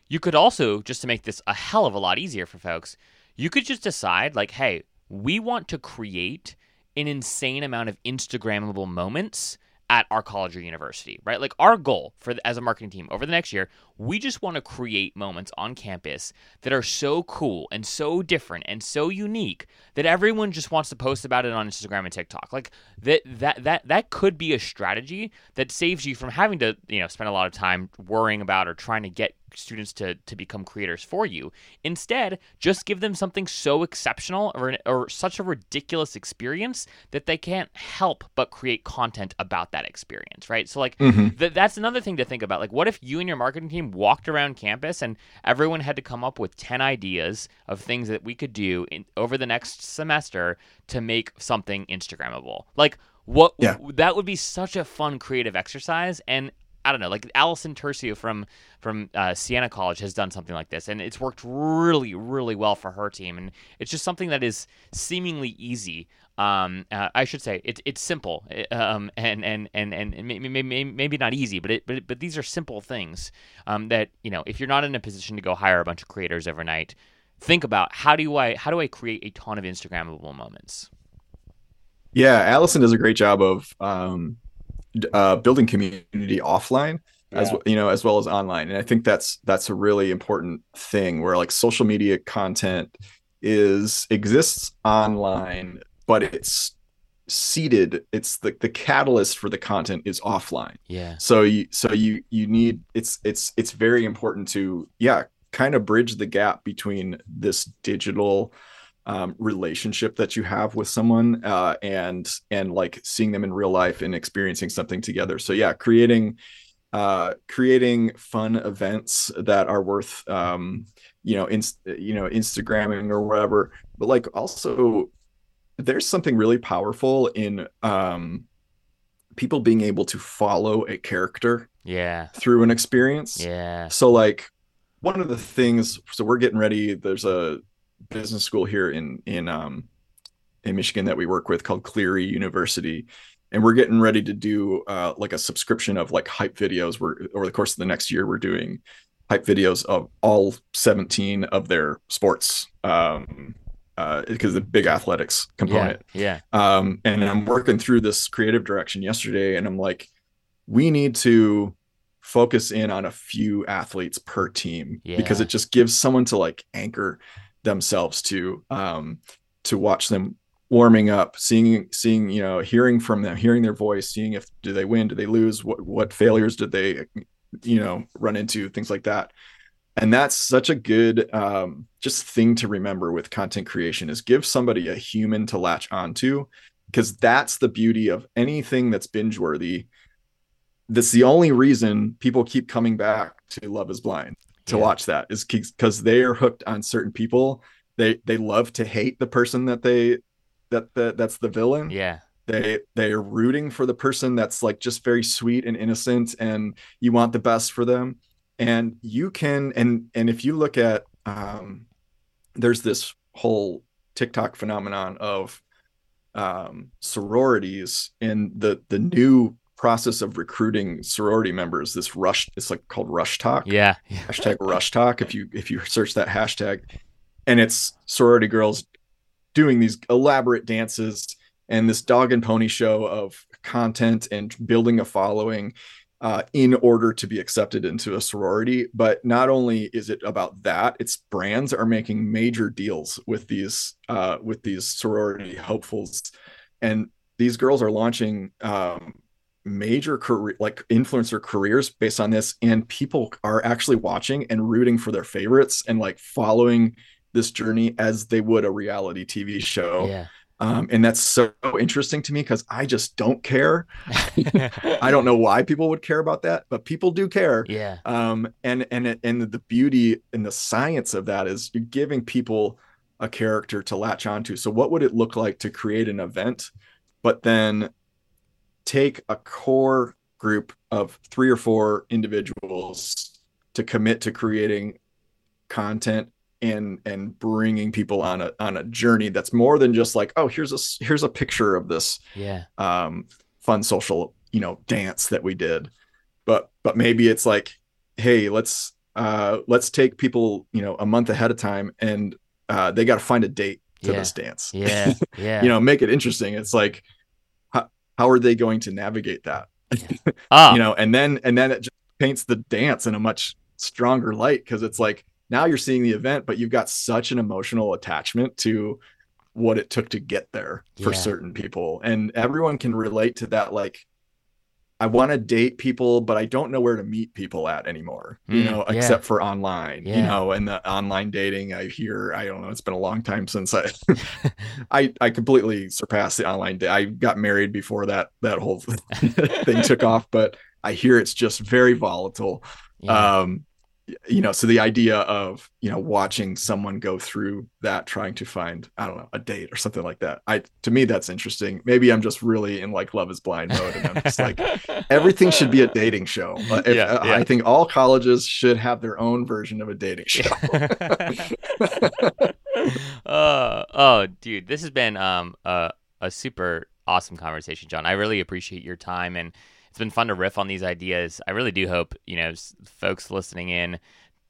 you could also just to make this a hell of a lot easier for folks. You could just decide like, hey, we want to create an insane amount of Instagrammable moments at our college or university, right? Like our goal for the, as a marketing team over the next year, we just want to create moments on campus that are so cool and so different and so unique that everyone just wants to post about it on Instagram and TikTok. Like that that that that could be a strategy that saves you from having to, you know, spend a lot of time worrying about or trying to get students to to become creators for you. Instead, just give them something so exceptional or or such a ridiculous experience that they can't help but create content about that experience, right? So like mm-hmm. th- that's another thing to think about. Like what if you and your marketing team walked around campus and everyone had to come up with 10 ideas of things that we could do in, over the next semester to make something instagrammable. Like what yeah. that would be such a fun creative exercise and I don't know, like Allison Turcio from from uh, Siena College has done something like this, and it's worked really, really well for her team. And it's just something that is seemingly easy. Um, uh, I should say it's it's simple, eh, um, and and and and maybe, maybe, maybe not easy, but it, but but these are simple things um, that you know if you're not in a position to go hire a bunch of creators overnight, think about how do I how do I create a ton of Instagrammable moments. Yeah, Allison does a great job of um, uh, building community offline yeah. as you know as well as online and i think that's that's a really important thing where like social media content is exists online but it's seeded it's the the catalyst for the content is offline. Yeah. So you so you you need it's it's it's very important to yeah kind of bridge the gap between this digital um, relationship that you have with someone uh, and and like seeing them in real life and experiencing something together. So yeah creating uh, creating fun events that are worth um, you know in, you know instagramming or whatever but like also there's something really powerful in um, people being able to follow a character yeah. through an experience. Yeah. So like one of the things so we're getting ready there's a business school here in in um in Michigan that we work with called Cleary University. And we're getting ready to do uh, like a subscription of like hype videos. We're over the course of the next year we're doing hype videos of all 17 of their sports um uh because the big athletics component. yeah, yeah um and i'm working through this creative direction yesterday and i'm like we need to focus in on a few athletes per team yeah. because it just gives someone to like anchor themselves to um to watch them warming up seeing seeing you know hearing from them hearing their voice seeing if do they win do they lose what what failures did they you know run into things like that and that's such a good um just thing to remember with content creation is give somebody a human to latch onto because that's the beauty of anything that's binge worthy that's the only reason people keep coming back to love is blind to yeah. watch that is because they are hooked on certain people. They they love to hate the person that they that, that that's the villain. Yeah. They they are rooting for the person that's like just very sweet and innocent and you want the best for them and you can and and if you look at um there's this whole tiktok phenomenon of um sororities and the the new process of recruiting sorority members this rush it's like called RushTok. Yeah, yeah. hashtag RushTok if you if you search that hashtag. And it's sorority girls doing these elaborate dances and this dog and pony show of content and building a following uh, in order to be accepted into a sorority. But not only is it about that, its brands are making major deals with these uh, with these sorority hopefuls, and these girls are launching um, major career like influencer careers based on this. And people are actually watching and rooting for their favorites and like following this journey as they would a reality tv show. Yeah um, and that's so interesting to me because i just don't care. I don't know why people would care about that but people do care. Yeah. Um, and and and the beauty and the science of that is you're giving people a character to latch onto. So what would it look like to create an event but then take a core group of three or four individuals to commit to creating content and and bringing people on a on a journey that's more than just like oh here's a here's a picture of this yeah. um fun social you know dance that we did. But but maybe it's like hey let's uh let's take people you know a month ahead of time and uh they got to find a date to yeah. this dance. Yeah. Yeah. You know make it interesting. It's like how are they going to navigate that? Oh. you know and then and then it just paints the dance in a much stronger light because it's like now you're seeing the event but you've got such an emotional attachment to what it took to get there for Yeah. certain people and everyone can relate to that like i want to date people but i don't know where to meet people at anymore you Mm, know yeah. except for online you know and the online dating i hear i don't know it's been a long time since i I I completely surpassed the online day. I got married before that that whole thing took off, but I hear it's just very volatile. yeah. Um, you know, so the idea of you know watching someone go through that, trying to find I don't know a date or something like that. I to me that's interesting. Maybe I'm just really in like Love Is Blind mode, and I'm just like everything should be a dating show. Uh, if- Yeah, yeah. I think all colleges should have their own version of a dating show. uh, oh, dude, this has been um a a super awesome conversation, John. I really appreciate your time, and it's been fun to riff on these ideas. I really do hope you know folks listening in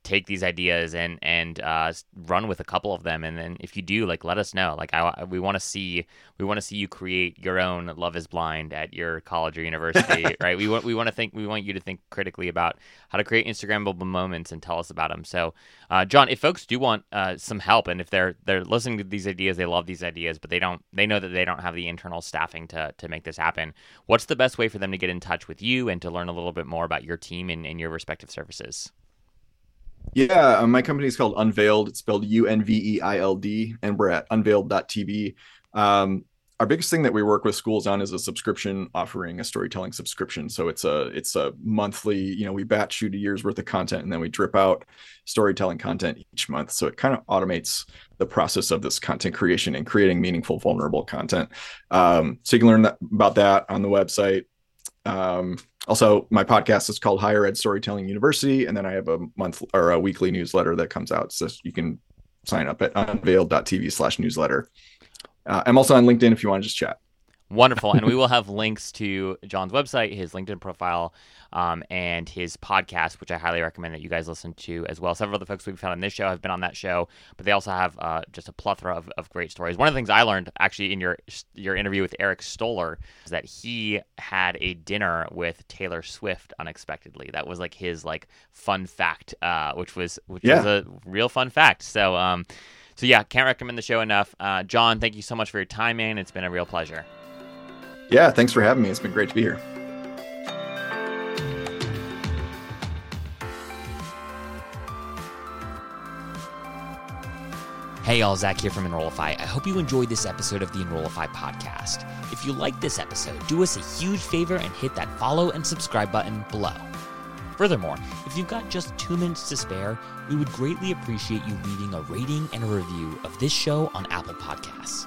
take these ideas and and uh, run with a couple of them, and then if you do, like, let us know. Like, I we want to see we want to see you create your own Love Is Blind at your college or university, right? We want we want to think we want you to think critically about how to create Instagrammable moments and tell us about them. So, uh, John, if folks do want uh, some help, and if they're they're listening to these ideas, they love these ideas, but they don't they know that they don't have the internal staffing to to make this happen. What's the best way for them to get in touch with you and to learn a little bit more about your team and, and your respective services? Yeah, uh, my company is called Unveild. It's spelled U N V E I L D, and we're at unveild.tv. Um, our biggest thing that we work with schools on is a subscription offering, a storytelling subscription. So it's a it's a monthly, you know, we batch shoot a year's worth of content and then we drip out storytelling content each month. So it kind of automates the process of this content creation and creating meaningful, vulnerable content. Um, so you can learn that, about that on the website. Um, also, my podcast is called Higher Ed Storytelling University, and then I have a month or a weekly newsletter that comes out. So you can sign up at unveild.tv slash newsletter. Uh, I'm also on LinkedIn if you want to just chat. Wonderful. and we will have links to John's website, his LinkedIn profile, um, and his podcast, which I highly recommend that you guys listen to as well. Several of the folks we've found on this show have been on that show, but they also have uh, just a plethora of, of great stories. One of the things I learned actually in your your interview with Eric Stoller is that he had a dinner with Taylor Swift unexpectedly. That was like his like fun fact, uh, which was which yeah. was a real fun fact. So um, so yeah, can't recommend the show enough. Uh, John, thank you so much for your time, man. It's been a real pleasure. Yeah, thanks for having me. It's been great to be here. Hey y'all, Zach here from Enrollify. I hope you enjoyed this episode of the Enrollify podcast. If you like this episode, do us a huge favor and hit that follow and subscribe button below. Furthermore, if you've got just two minutes to spare, we would greatly appreciate you leaving a rating and a review of this show on Apple Podcasts.